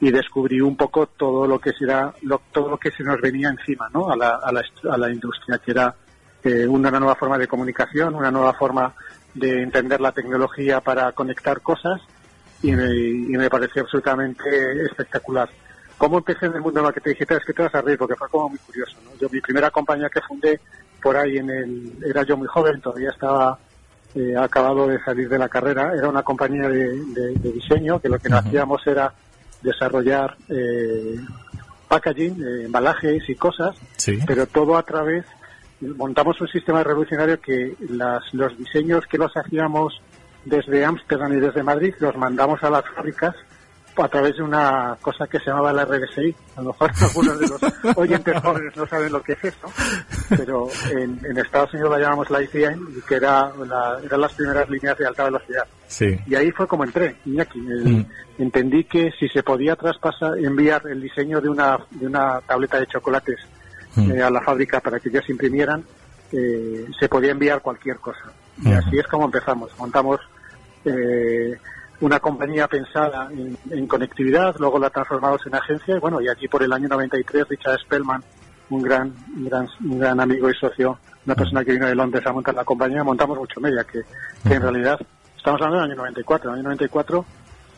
S10: y descubrí un poco todo lo que será lo, todo lo que se nos venía encima ¿no? a, la, a, la, a la industria que era eh, una nueva forma de comunicación una nueva forma de entender la tecnología para conectar cosas y me, y me pareció absolutamente espectacular cómo empecé en el mundo del marketing digital es que te vas a reír porque fue como muy curioso ¿no? yo mi primera compañía que fundé por ahí en el era yo muy joven todavía estaba eh, acabado de salir de la carrera era una compañía de, de, de diseño que lo que uh -huh. hacíamos era desarrollar eh, packaging, eh, embalajes y cosas,
S3: sí.
S10: pero todo a través, montamos un sistema revolucionario que las, los diseños que los hacíamos desde Ámsterdam y desde Madrid los mandamos a las fábricas a través de una cosa que se llamaba la RDSI. A lo mejor *laughs* algunos de los oyentes *laughs* jóvenes no saben lo que es eso, pero en, en Estados Unidos la llamamos la ICN, que era la, eran las primeras líneas de alta velocidad.
S3: Sí.
S10: Y ahí fue como entré, Iñaki. El, mm. Entendí que si se podía traspasar, enviar el diseño de una, de una tableta de chocolates mm. eh, a la fábrica para que ellos imprimieran, eh, se podía enviar cualquier cosa. Y así es como empezamos. Montamos eh, una compañía pensada en, en, conectividad, luego la transformamos en agencia y bueno, y aquí por el año 93 Richard Spellman, un gran, un gran, un gran amigo y socio, una persona que vino de Londres a montar la compañía, montamos mucho media, que, que en realidad estamos hablando del año 94, en el año 94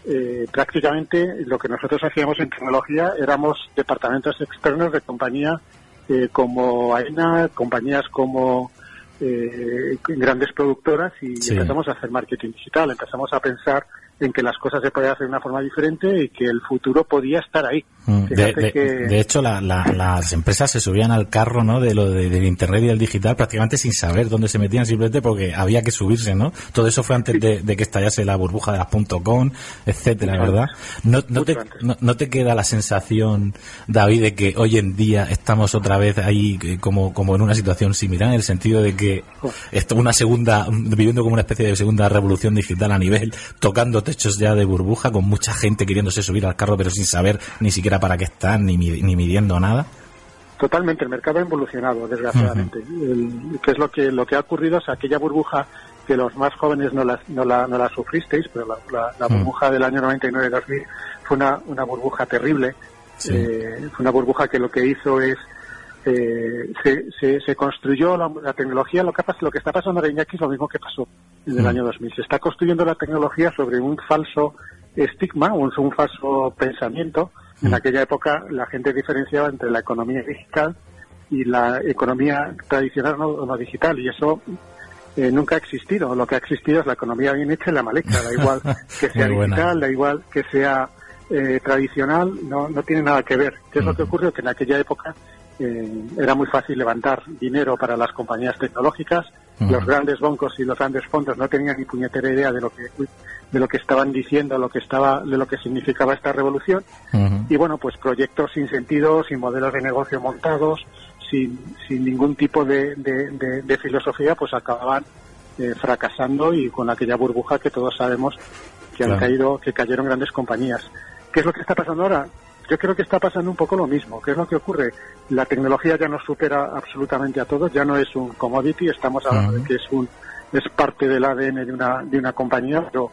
S10: eh, prácticamente lo que nosotros hacíamos en tecnología éramos departamentos externos de compañía eh, como AENA, compañías como eh, grandes productoras y sí. empezamos a hacer marketing digital, empezamos a pensar en que las cosas se podían hacer de una forma diferente y que el futuro podía estar ahí.
S3: De, de, que... de, hecho, la, la, las empresas se subían al carro ¿no? de lo de, del Internet y del digital prácticamente sin saber dónde se metían, simplemente porque había que subirse. ¿no? Todo eso fue antes de, de que estallase la burbuja de las .com, etcétera, ¿verdad? ¿No, no, te, no, no, te queda la sensación, David, de que hoy en día estamos otra vez ahí como, como en una situación similar, en el sentido de que esto una segunda, viviendo como una especie de segunda revolución digital a nivel, tocando techos ya de burbuja, con mucha gente queriéndose subir al carro pero sin saber ni siquiera para qué están, ni, ni midiendo nada?
S10: Totalmente, el mercado ha evolucionado, desgraciadamente. Uh -huh. el, ¿Qué es lo que, lo que ha ocurrido? Es aquella burbuja que los más jóvenes no la, no la, no la sufristeis, pero la, la, la uh -huh. burbuja del año 99-2000 fue una, una burbuja terrible. Sí. Eh, fue una burbuja que lo que hizo es eh, se, se, se, construyó la, la, tecnología. Lo que, lo que está pasando ahora Iñaki es lo mismo que pasó en el mm. año 2000. Se está construyendo la tecnología sobre un falso estigma, un, un falso pensamiento. Mm. En aquella época la gente diferenciaba entre la economía digital y la economía tradicional no, no digital y eso eh, nunca ha existido. Lo que ha existido es la economía bien hecha y la mal hecha. Da igual *laughs* que sea digital, da igual que sea eh, tradicional, no, no tiene nada que ver. ¿Qué es mm. lo que ocurrió? Que en aquella época eh, era muy fácil levantar dinero para las compañías tecnológicas. Uh -huh. Los grandes bancos y los grandes fondos no tenían ni puñetera idea de lo que de lo que estaban diciendo, lo que estaba, de lo que significaba esta revolución. Uh -huh. Y bueno, pues proyectos sin sentido, sin modelos de negocio montados, sin, sin ningún tipo de, de, de, de filosofía, pues acababan eh, fracasando y con aquella burbuja que todos sabemos que claro. han caído, que cayeron grandes compañías. ¿Qué es lo que está pasando ahora? Yo creo que está pasando un poco lo mismo. ¿Qué es lo que ocurre? La tecnología ya nos supera absolutamente a todos, ya no es un commodity, estamos hablando uh -huh. de que es un es parte del ADN de una de una compañía, pero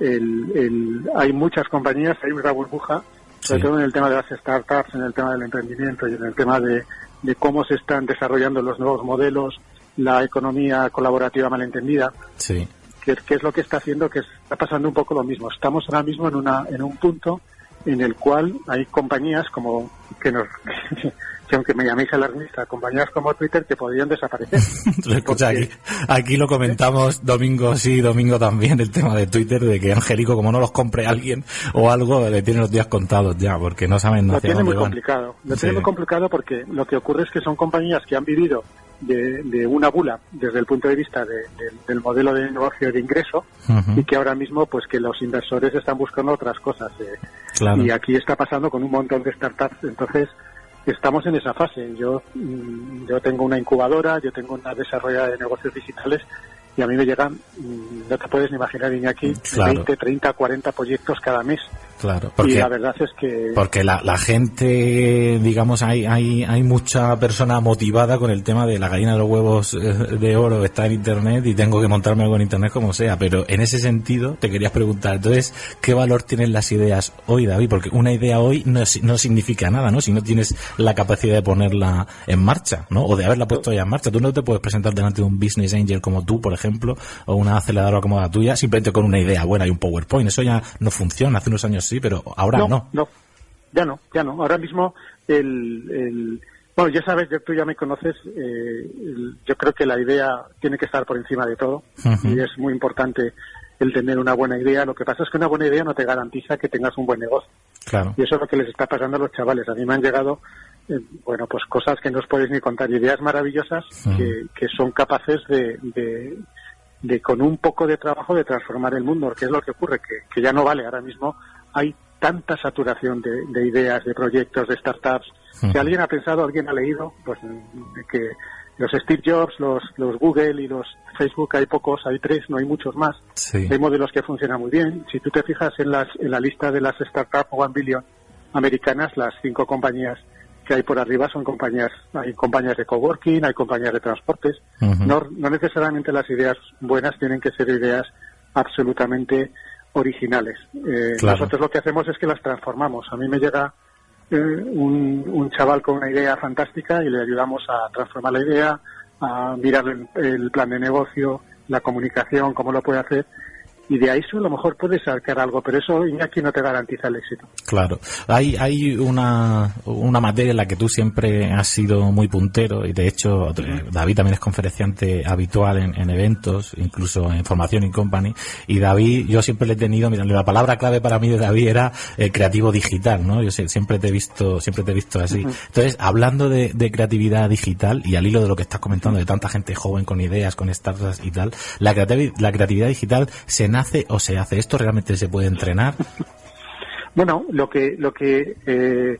S10: el, el, hay muchas compañías, hay una burbuja, sobre sí. todo en el tema de las startups, en el tema del emprendimiento y en el tema de, de cómo se están desarrollando los nuevos modelos, la economía colaborativa malentendida.
S3: Sí.
S10: Que, que es lo que está haciendo que está pasando un poco lo mismo. Estamos ahora mismo en una en un punto en el cual hay compañías como que nos *laughs* que aunque me llaméis alarmista, compañías como Twitter que podrían desaparecer. *laughs*
S3: Escucha, aquí, aquí lo comentamos domingo sí, domingo también, el tema de Twitter, de que Angélico, como no los compre alguien o algo, le tiene los días contados ya, porque no saben
S10: Lo tiene muy van. complicado. Lo sí. tiene muy complicado porque lo que ocurre es que son compañías que han vivido de, de una bula desde el punto de vista de, de, del modelo de negocio de ingreso uh -huh. y que ahora mismo pues que los inversores están buscando otras cosas. Eh. Claro. Y aquí está pasando con un montón de startups. Entonces, estamos en esa fase. Yo, mm, yo tengo una incubadora, yo tengo una desarrolla de negocios digitales y a mí me llegan, mm, no te puedes ni imaginar, Iñaki, claro. 20, 30, 40 proyectos cada mes
S3: Claro,
S10: porque, y la verdad es que...
S3: Porque la, la gente, digamos, hay, hay, hay mucha persona motivada con el tema de la gallina de los huevos eh, de oro está en Internet y tengo que montarme algo en Internet como sea, pero en ese sentido te querías preguntar, entonces, ¿qué valor tienen las ideas hoy, David? Porque una idea hoy no, no significa nada, ¿no? Si no tienes la capacidad de ponerla en marcha, ¿no? O de haberla puesto ya en marcha. Tú no te puedes presentar delante de un business angel como tú, por ejemplo, o una aceleradora como la tuya, simplemente con una idea buena y un PowerPoint. Eso ya no funciona. Hace unos años sí, pero ahora no.
S10: No, ya no, ya no. Ahora mismo el, bueno, ya sabes, tú ya me conoces, eh, yo creo que la idea tiene que estar por encima de todo y es muy importante el tener una buena idea. Lo que pasa es que una buena idea no te garantiza que tengas un buen negocio.
S3: Claro.
S10: Y eso es lo que les está pasando a los chavales. A mí me han llegado, eh, bueno, pues cosas que no os podéis ni contar, ideas maravillosas que, que, son capaces de, de, de, con un poco de trabajo, de transformar el mundo. Que es lo que ocurre, que, que ya no vale. Ahora mismo hay tanta saturación de, ideas, de proyectos, de startups. Si alguien ha pensado, alguien ha leído, pues que los Steve Jobs, los, los Google y los Facebook hay pocos, hay tres, no hay muchos más. Hay modelos que funcionan muy bien. Si tú te fijas en, las, en la lista de las startups One Billion americanas, las cinco compañías que hay por arriba son compañías, hay compañías de coworking, hay compañías de transportes. no, no necesariamente las ideas buenas tienen que ser ideas absolutamente originales. Eh, nosotros lo que hacemos es que las transformamos. A mí me llega eh, un, chaval con una idea fantástica y le ayudamos a transformar la idea, a mirar el plan de negocio, la comunicación, cómo lo puede hacer y de ahí a lo mejor puedes sacar algo, pero eso Iñaki no te garantiza el éxito.
S3: Claro, hay, hay una, una materia en la que tú siempre has sido muy puntero y de hecho David también es conferenciante habitual en, eventos, incluso en formación y company y David, yo siempre le he tenido, mira, la palabra clave para mí de David era eh, creativo digital, ¿no? Yo siempre te he visto, siempre te he visto así. Entonces, hablando de, de, creatividad digital y al hilo de lo que estás comentando de tanta gente joven con ideas, con startups y tal, la, creatividad, la creatividad digital se hace o se hace? ¿Esto realmente se puede entrenar?
S10: bueno, lo que, lo que eh,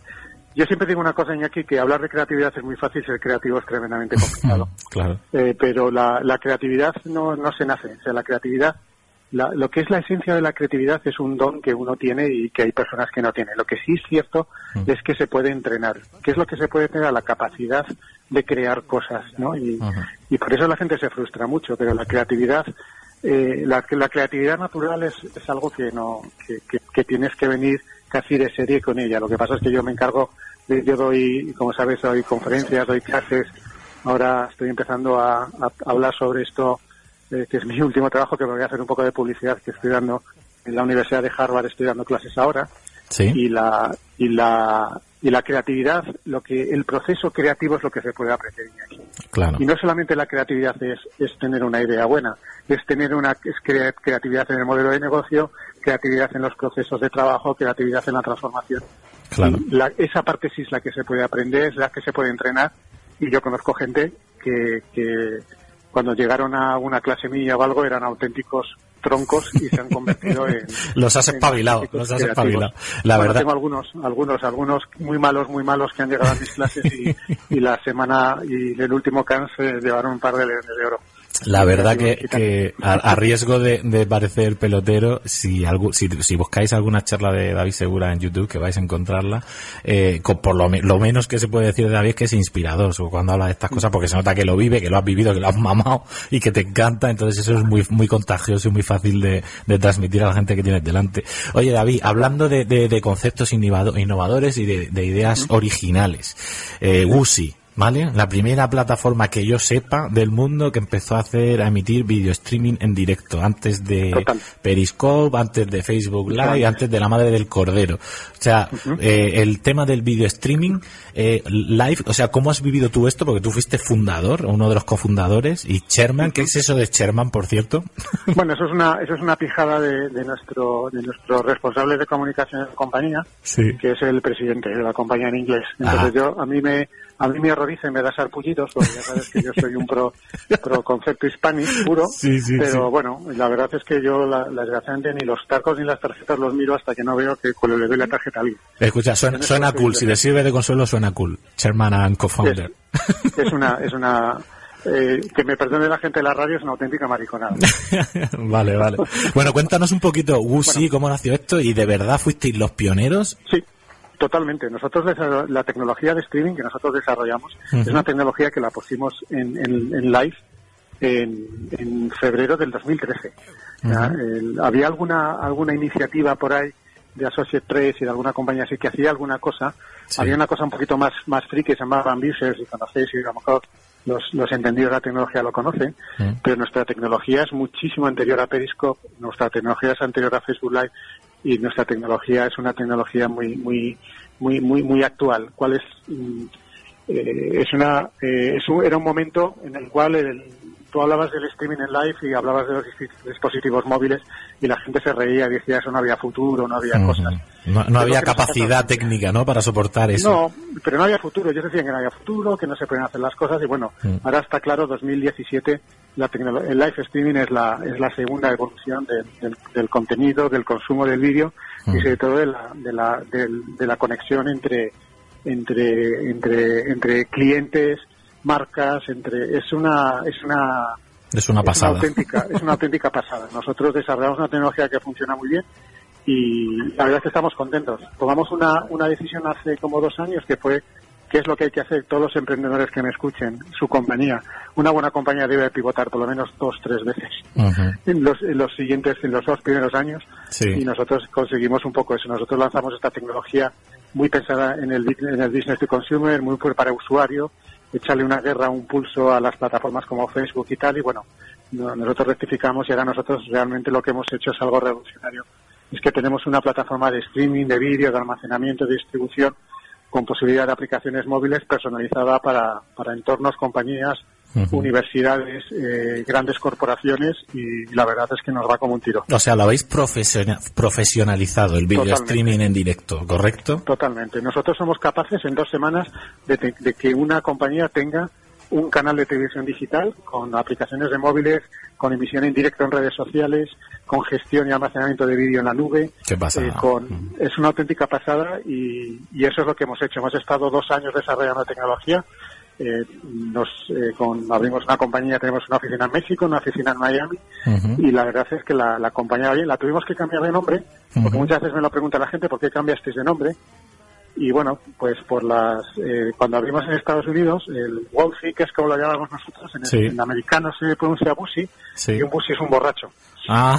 S10: yo siempre digo una cosa, Iñaki, que hablar de creatividad es muy fácil, ser creativo es tremendamente complicado.
S3: claro.
S10: Eh, pero la, la creatividad no, no se nace. O sea, la creatividad, lo que es la esencia de la creatividad es un don que uno tiene y que hay personas que no tienen. Lo que sí es cierto mm. es que se puede entrenar. ¿Qué es lo que se puede tener? La capacidad de crear cosas, ¿no? Y, y por eso la gente se frustra mucho, pero la creatividad eh, la, la, creatividad natural es, es algo que no que, tienes que venir casi de serie con ella. Lo que pasa es que yo me encargo, de, yo doy, como sabes, doy conferencias, doy clases. Ahora estoy empezando a, hablar sobre esto, eh, que es mi *laughs* último trabajo, que me voy a hacer un poco de publicidad, que estoy dando en la Universidad de Harvard, estoy dando clases ahora. Y la y la y la creatividad, lo que el proceso creativo es lo que se puede aprender aquí.
S3: Claro.
S10: Y no solamente la creatividad es, es tener una idea buena, es tener una es creatividad en el modelo de negocio, creatividad en los procesos de trabajo, creatividad en la transformación.
S3: Claro.
S10: esa parte sí es la que se puede aprender, es la que se puede entrenar. Y yo conozco gente que, que cuando llegaron a una clase mía o algo eran auténticos troncos y se han *laughs* convertido en
S3: los has espabilado los has espabilado. La verdad
S10: tengo algunos algunos algunos muy malos muy malos que han llegado a mis clases y, y la semana y el último can se llevaron un par de leones de oro
S3: la verdad que, a, riesgo de, parecer pelotero, si, si, buscáis alguna charla de David Segura en YouTube, que vais a encontrarla, eh, por lo, menos que se puede decir de David es que es inspirador cuando habla de estas cosas, porque se nota que lo vive, que lo has vivido, que lo has mamado y que te encanta, entonces eso es muy, muy contagioso y muy fácil de, transmitir a la gente que tienes delante. Oye David, hablando de, conceptos innovadores y de, ideas originales, eh, ¿vale? La primera plataforma que yo sepa del mundo que empezó a hacer, a emitir video streaming en directo, antes de Periscope, antes de Facebook Live, antes de la madre del cordero. O sea, eh, el tema del video streaming eh, live, o sea, ¿cómo has vivido tú esto? Porque tú fuiste fundador, uno de los cofundadores, y chairman, ¿qué es eso de chairman, por cierto? *laughs*
S10: Bueno, eso es una, eso es una pijada de, nuestro, de nuestro responsable de comunicación de la compañía, que es el presidente de la compañía en inglés. Entonces yo, a mí me, a mí me horroriza y me da sarpullidos, porque ya sabes que yo soy un pro, pro concepto hispánico puro, pero bueno, la verdad es que yo, la, desgraciadamente, ni los tacos ni las tarjetas los miro hasta que no veo que cuando le doy la tarjeta a alguien.
S3: Escucha, suena, suena cool, si le sirve de consuelo suena cool, chairman and co-founder.
S10: Es, una, es una, eh, que me perdone la gente de la radio, es una auténtica mariconada. *laughs*
S3: vale, vale. Bueno, cuéntanos un poquito, Wuxi, cómo nació esto y de verdad fuisteis los pioneros.
S10: Sí, Totalmente. Nosotros la tecnología de streaming que nosotros desarrollamos es una tecnología que la pusimos en, en, live en, febrero del 2013. había alguna alguna iniciativa por ahí de Associate 3 y de alguna compañía así que hacía alguna cosa. Había una cosa un poquito más más free que se llamaba Ambitious y conocéis y a lo mejor los, los entendidos de la tecnología lo conocen, pero nuestra tecnología es muchísimo anterior a Periscope, nuestra tecnología es anterior a Facebook Live y nuestra tecnología es una tecnología muy muy muy muy muy actual cuál es mm, eh, es una eh, era un momento en el cual el, tú hablabas del streaming en live y hablabas de los dispositivos móviles y la gente se reía y decía eso no había futuro, no había cosas.
S3: No, había capacidad técnica, ¿no? Para soportar eso.
S10: No, pero no había futuro. Ellos decían que no había futuro, que no se pueden hacer las cosas y bueno, ahora está claro, 2017, la el live streaming es la, es la segunda evolución del, contenido, del consumo del vídeo y sobre todo de la, de la, de la conexión entre, entre, entre, entre clientes, marcas, entre es una es una
S3: es una pasada.
S10: auténtica, es una auténtica pasada. Nosotros desarrollamos una tecnología que funciona muy bien y la verdad es que estamos contentos. Tomamos una, una decisión hace como dos años que fue qué es lo que hay que hacer todos los emprendedores que me escuchen, su compañía. Una buena compañía debe pivotar por lo menos dos, tres veces en, los, en los siguientes, en los dos primeros años. Y nosotros conseguimos un poco eso. Nosotros lanzamos esta tecnología muy pensada en el, en el business to consumer, muy para usuario, echarle una guerra, un pulso a las plataformas como Facebook y tal, y bueno, nosotros rectificamos y ahora nosotros realmente lo que hemos hecho es algo revolucionario. Es que tenemos una plataforma de streaming, de vídeo, de almacenamiento, de distribución, con posibilidad de aplicaciones móviles personalizada para, para entornos, compañías, universidades, eh, grandes corporaciones y la verdad es que nos va como un tiro.
S3: O sea, lo habéis profesionalizado el video streaming en directo, ¿correcto?
S10: Totalmente. Nosotros somos capaces en dos semanas de, de que una compañía tenga un canal de televisión digital con aplicaciones de móviles, con emisión en directo en redes sociales, con gestión y almacenamiento de vídeo en la nube.
S3: ¿Qué pasa?
S10: Eh, con, es una auténtica pasada y, y, eso es lo que hemos hecho. Hemos estado dos años desarrollando tecnología eh, nos eh, con, abrimos una compañía, tenemos una oficina en México, una oficina en Miami y la verdad es que la, la compañía bien, la tuvimos que cambiar de nombre porque muchas veces me lo pregunta la gente por qué cambiasteis de nombre y bueno, pues por las eh, cuando abrimos en Estados Unidos, el Wolfie, que es como lo llamamos nosotros, en, el, americano se pronuncia Busy, y un Busy es un borracho.
S3: Ah,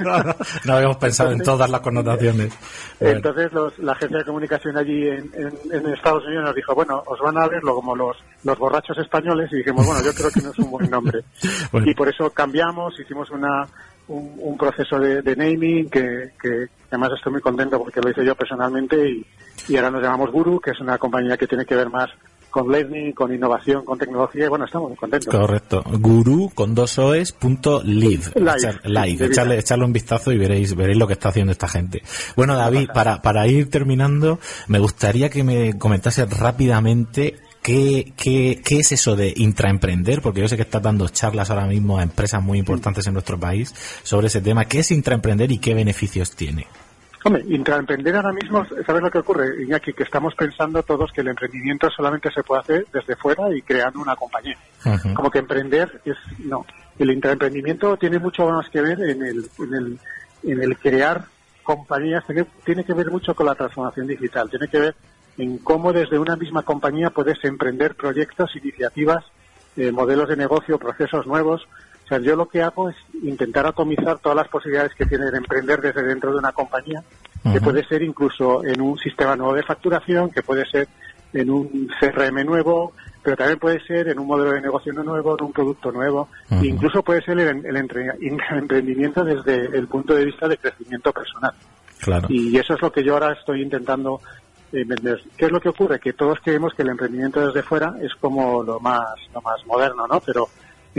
S3: *laughs* no, habíamos pensado en todas las connotaciones.
S10: Entonces la agencia de comunicación allí en, Estados Unidos nos dijo, bueno, os van a verlo como los, los borrachos españoles y dijimos, bueno, yo creo que no es un buen nombre. *laughs* Y por eso cambiamos, hicimos una, un, proceso de, naming que, que, además estoy muy contento porque lo hice yo personalmente y, y ahora nos llamamos Guru, que es una compañía que tiene que ver más con learning, con innovación, con tecnología, y bueno, estamos muy contentos.
S3: Correcto. Guru con dos oes punto live. live. Echarle, echarle, un vistazo y veréis, veréis lo que está haciendo esta gente. Bueno, David, para, para ir terminando, me gustaría que me comentase rápidamente ¿Qué, qué, ¿Qué es eso de intraemprender? Porque yo sé que estás dando charlas ahora mismo a empresas muy importantes en nuestro país sobre ese tema. ¿Qué es intraemprender y qué beneficios tiene?
S10: Hombre, intraemprender ahora mismo, ¿sabes lo que ocurre, Iñaki? Que estamos pensando todos que el emprendimiento solamente se puede hacer desde fuera y creando una compañía. Como que emprender es, no. El intraemprendimiento tiene mucho más que ver en el, en el, en el crear compañías, tiene, tiene que ver mucho con la transformación digital, tiene que ver en cómo desde una misma compañía puedes emprender proyectos, iniciativas, eh, modelos de negocio, procesos nuevos, o sea, yo lo que hago es intentar atomizar todas las posibilidades que tiene de emprender desde dentro de una compañía, que puede ser incluso en un sistema nuevo de facturación, que puede ser en un CRM nuevo, pero también puede ser en un modelo de negocio nuevo, en un producto nuevo, incluso puede ser el, el, *laughs* emprendimiento desde el punto de vista de crecimiento personal.
S3: Claro.
S10: Y eso es lo que yo ahora estoy intentando eh, vender. ¿Qué es lo que ocurre? Que todos creemos que el emprendimiento desde fuera es como lo más, lo más moderno, ¿no? Pero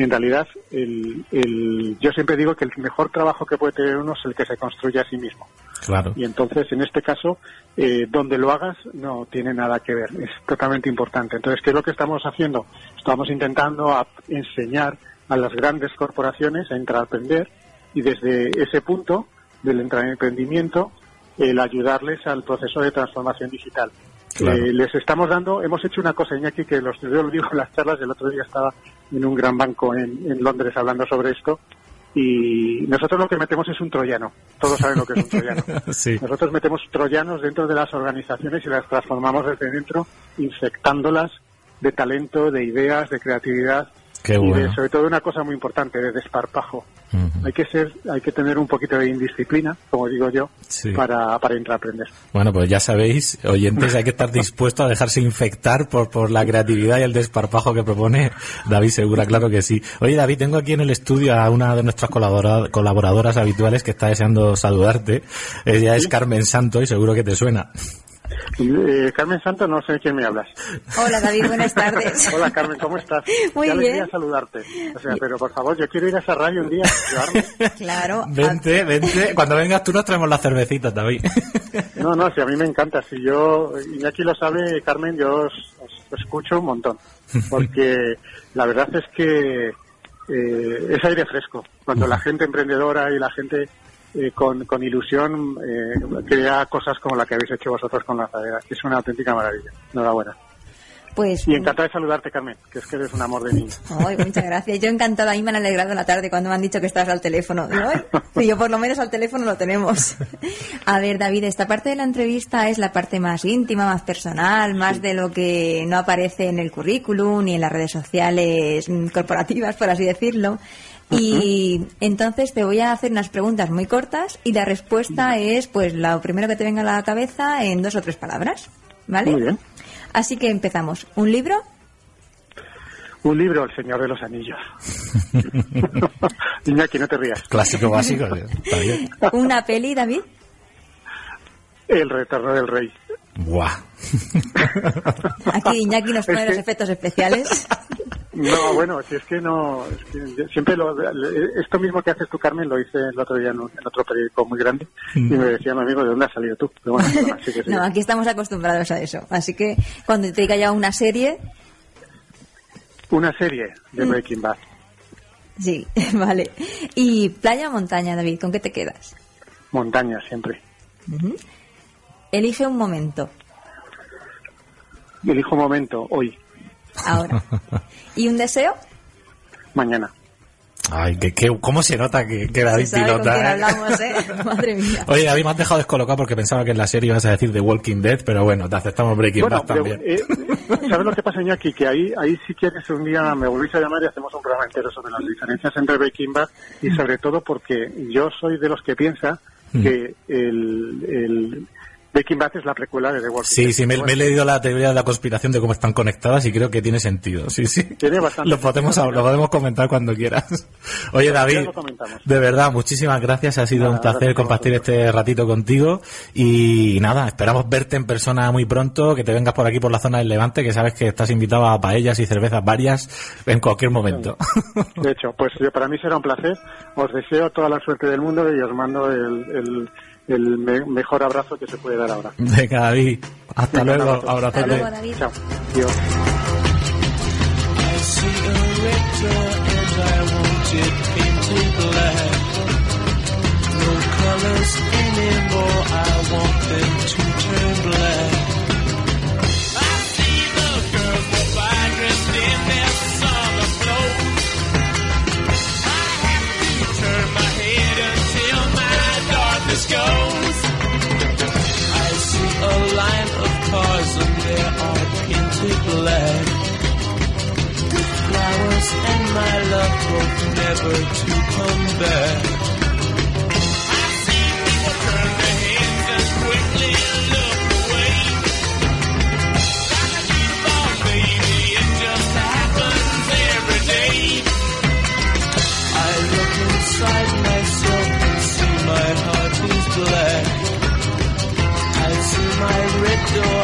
S10: en realidad el, el, yo siempre digo que el mejor trabajo que puede tener uno es el que se construye a sí mismo.
S3: Claro.
S10: Y entonces, en este caso, eh, donde lo hagas no tiene nada que ver, es totalmente importante. Entonces, ¿qué es lo que estamos haciendo? Estamos intentando enseñar a las grandes corporaciones a emprender y desde ese punto del emprendimiento el ayudarles al proceso de transformación digital. Eh, les estamos dando, hemos hecho una cosa, Iñaki, que los, yo lo digo en las charlas, el otro día estaba en un gran banco en, en Londres hablando sobre esto y nosotros lo que metemos es un troyano. Todos saben lo que es un troyano. *laughs*
S3: Sí.
S10: Nosotros metemos troyanos dentro de las organizaciones y las transformamos desde dentro, infectándolas de talento, de ideas, de creatividad
S3: Qué
S10: y
S3: bueno.
S10: de, sobre todo una cosa muy importante, de desparpajo.
S3: Ujú.
S10: Hay que ser, hay que tener un poquito de indisciplina, como digo yo,
S3: Sí.
S10: para, para intraprender.
S3: Bueno, pues ya sabéis, oyentes, hay que estar dispuesto a dejarse infectar por, por la creatividad y el desparpajo que propone David Segura, claro que sí. Oye, David, tengo aquí en el estudio a una de nuestras colabora- colaboradoras habituales que está deseando saludarte. Ella es Carmen Santo y seguro que te suena.
S10: Eh, Carmen Santos, no sé de quién me hablas.
S7: Hola David, buenas tardes. *laughs*
S10: Hola Carmen, ¿cómo estás? *laughs*
S7: Muy
S10: alegría
S7: bien.
S10: saludarte. O sea, pero por favor, yo quiero ir a esa radio un día. llevarme. *laughs*
S7: Claro.
S3: Vente, vente. Cuando vengas tú nos traemos las cervecitas, David.
S10: No, no, si a mí me encanta. Si yo, Iñaki lo sabe, Carmen, yo os, os escucho un montón. Porque la verdad es que eh, es aire fresco. Cuando la gente emprendedora y la gente eh, con, con ilusión eh, crea cosas como la que habéis hecho vosotros con la zadera. Es una auténtica maravilla. Enhorabuena.
S7: Pues
S10: Y encantada de saludarte, Carmen, que es que eres un amor de niña.
S7: Ay, muchas gracias. Yo encantada, a mí me han alegrado la tarde cuando me han dicho que estabas al teléfono. "Ay, sí, yo por lo menos al teléfono lo tenemos. *laughs* A ver, David, esta parte de la entrevista es la parte más íntima, más personal, más de lo que no aparece en el currículum ni en las redes sociales corporativas, por así decirlo. Y entonces te voy a hacer unas preguntas muy cortas y la respuesta es, pues, lo primero que te venga a la cabeza en dos o tres palabras. ¿Vale?
S10: Muy bien.
S7: Así que empezamos. ¿Un libro?
S10: Un libro, El Señor de los Anillos. *laughs* Iñaki, no te rías.
S3: Clásico básico. Está bien.
S7: ¿Una peli, David?
S10: El Retorno del Rey.
S3: Buah.
S7: Aquí Iñaki nos pone
S10: Es que-
S7: los efectos especiales. *laughs*
S10: No, bueno, si es que no, es que siempre lo, esto mismo que haces tú, Carmen, lo hice el otro día en, un- otro periódico muy grande y me decía mi amigo, ¿de dónde has salido tú? Pero bueno, bueno, *laughs* así que sí.
S7: No, aquí estamos acostumbrados a eso. Así que cuando te diga ya una serie,
S10: Una serie de Breaking Bad.
S7: sí, *laughs* vale. Y playa o montaña, David, ¿con qué te quedas?
S10: Montaña, siempre.
S7: Elige un momento,
S10: Elijo momento, hoy,
S7: ahora. *laughs* ¿Y un deseo?
S10: mañana.
S3: Ay, que, que- ¿cómo se nota que, que David pilota? eh?
S7: hablamos, ¿eh? *laughs* *laughs* Madre mía.
S3: Oye, David, me has dejado descolocado porque pensaba que en la serie ibas a decir The Walking Dead, pero bueno, te aceptamos Breaking
S10: Bueno,
S3: Bad también.
S10: eh, ¿sabes lo que pasa, Iñaki? Que ahí, ahí si quieres un día me volvéis a llamar y hacemos un programa entero sobre las diferencias entre Breaking Bad y sobre todo porque yo soy de los que piensa
S3: Mm.
S10: que el, el Breaking Bad es la precuela de The Walking
S3: Sí,
S10: Dead.
S3: sí, me, me he leído la teoría de la conspiración de cómo están conectadas y creo que tiene sentido. Sí, sí.
S10: Tiene bastante
S3: Lo podemos,
S10: sentido.
S3: lo podemos comentar cuando quieras. Oye, David, de verdad, muchísimas gracias. Ha sido
S10: Nada,
S3: un placer compartir este ratito contigo. Y nada, esperamos verte en persona muy pronto, que te vengas por aquí por la zona del Levante, que sabes que estás invitado a paellas y cervezas varias en cualquier momento.
S10: De hecho, pues yo- para mí será un placer. Os deseo toda la suerte del mundo y os mando el, el, el me- mejor abrazo que se puede dar ahora. *laughs*
S3: Venga, David. Hasta
S10: Venga,
S3: luego.
S10: abrazo.
S7: Hasta luego, David.
S10: Chao. Adiós.
S11: No colors anymore, I want them to black flowers and my love hope never to come back. I see people turn their heads and quickly look away. Baby, it just happens every day. I look inside and see my heart is black. I see my red door,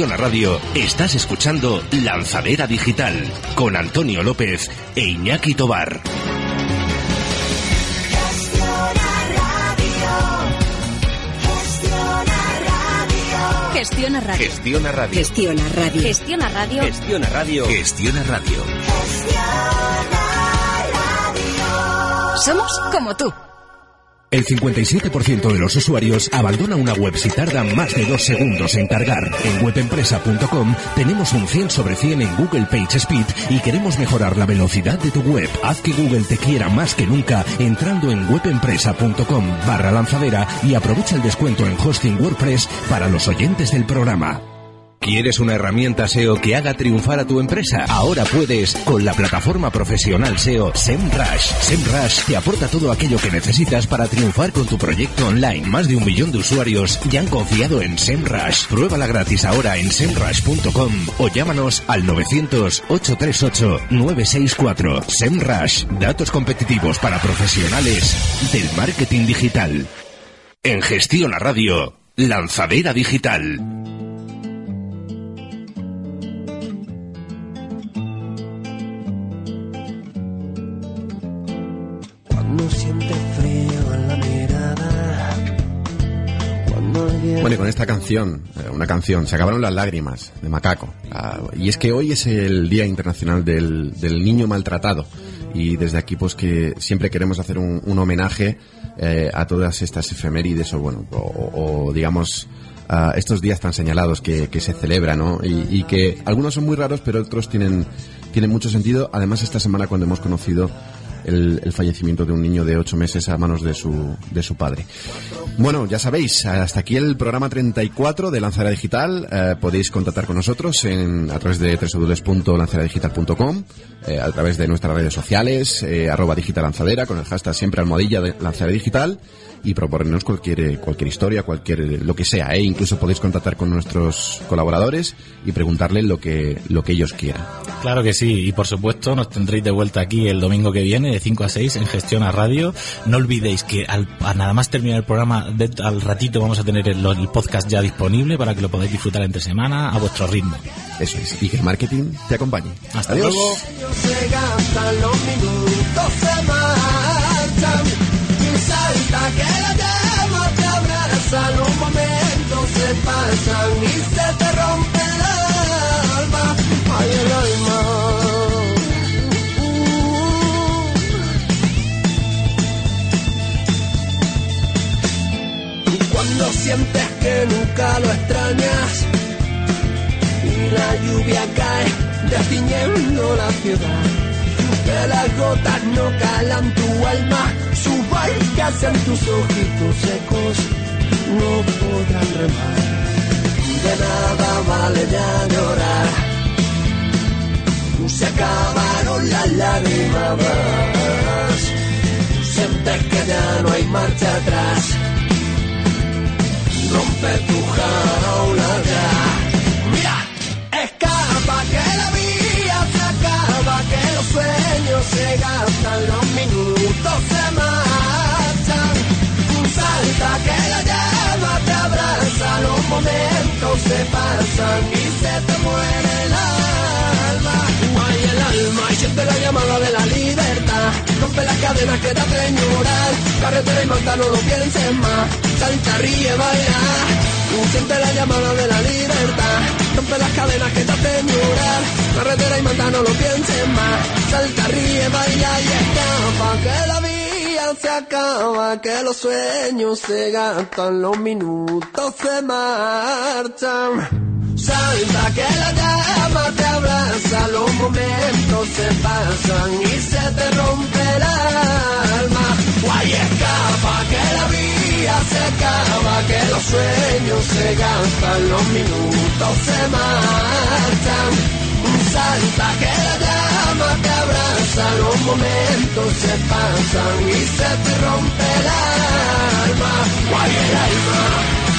S1: Gestiona Radio estás escuchando Lanzadera Digital con Antonio López e Iñaki Tobar.
S4: Gestiona Radio.
S1: Gestiona Radio.
S4: Gestiona Radio. Gestiona Radio.
S1: Gestiona Radio. Gestiona Radio.
S4: Somos como tú.
S5: El 57% de los usuarios abandona una web si tarda más de dos segundos en cargar. En webempresa.com tenemos un 100 sobre 100 en Google Page Speed y queremos mejorar la velocidad de tu web. Haz que Google te quiera más que nunca entrando en webempresa.com barra lanzadera y aprovecha el descuento en hosting WordPress para los oyentes del programa.
S6: ¿Quieres una herramienta SEO que haga triunfar a tu empresa? Ahora puedes con la plataforma profesional SEO SEMrush. SEMrush te aporta todo aquello que necesitas para triunfar con tu proyecto online. Más de un millón de usuarios ya han confiado en SEMrush. Pruébala gratis ahora en semrush.com o llámanos al 900-838-964. SEMrush. Datos competitivos para profesionales del marketing digital.
S1: En Gestiona Radio, Lanzadera Digital.
S2: Bueno, con esta canción, eh, una canción, se acabaron las lágrimas de Macaco. Ah, y es que hoy es el Día Internacional del, del Niño Maltratado. Y desde aquí, pues que siempre queremos hacer un, homenaje eh, a todas estas efemérides o, bueno, o, digamos, a estos días tan señalados que, que se celebran, ¿no? Y, y que algunos son muy raros, pero otros tienen, tienen mucho sentido. Además, esta semana cuando hemos conocido el, fallecimiento de un niño de ocho meses a manos de su, de su padre. Bueno, ya sabéis, hasta aquí el programa 34 de Lanzadera Digital. Eh, podéis contactar con nosotros en, a través de www.lanzaderadigital.com, eh, a través de nuestras redes sociales, eh, arroba digital lanzadera, con el hashtag siempre almohadilla de Lanzadera Digital y proponernos cualquier, cualquier historia, cualquier, lo que sea, ¿eh? Incluso podéis contactar con nuestros colaboradores y preguntarles lo que, lo que ellos quieran.
S3: Claro que sí, y por supuesto nos tendréis de vuelta aquí el domingo que viene de 5 a 6 en Gestión a Radio. No olvidéis que al, a nada más terminar el programa, de- al ratito vamos a tener el, el podcast ya disponible para que lo podáis disfrutar entre semana a vuestro ritmo.
S2: Eso es, y que el marketing te acompañe.
S3: Hasta
S2: Adiós.
S3: luego.
S11: Salta que la llama te abraza, los momentos se pasan y se te rompe el alma. Ay, el alma. Y cuando sientes que nunca lo extrañas y la lluvia cae destiñendo la ciudad. Que las gotas no calan tu alma, sus barcas en tus ojitos secos no podrán remar. De nada vale ya llorar, se acabaron las lágrimas. Sientes que ya no hay marcha atrás, rompe se gastan, los minutos se marchan. Salta que la llama te abraza, los momentos se pasan y se te muere el alma. Ay, el alma y siente la llamada de la libertad. Rompe las cadenas que te hacen llorar. Carretera y manta, no lo pienses más. Salta, ríe, baila. Siente la llamada de la libertad. Rompe las cadenas que te hacen llorar. Carretera y manta, no lo pienses más. Salta, ríe, baila y escapa. Que la vida se acaba. Que los sueños se gastan. Los minutos se marchan. Salta que la llama te abraza, los momentos se pasan y se te rompe el alma. Guay, escapa que la vida se acaba, que los sueños se gastan, los minutos se marchan. Salta que la llama te abraza, los momentos se pasan y se te rompe el alma. Guay, el alma.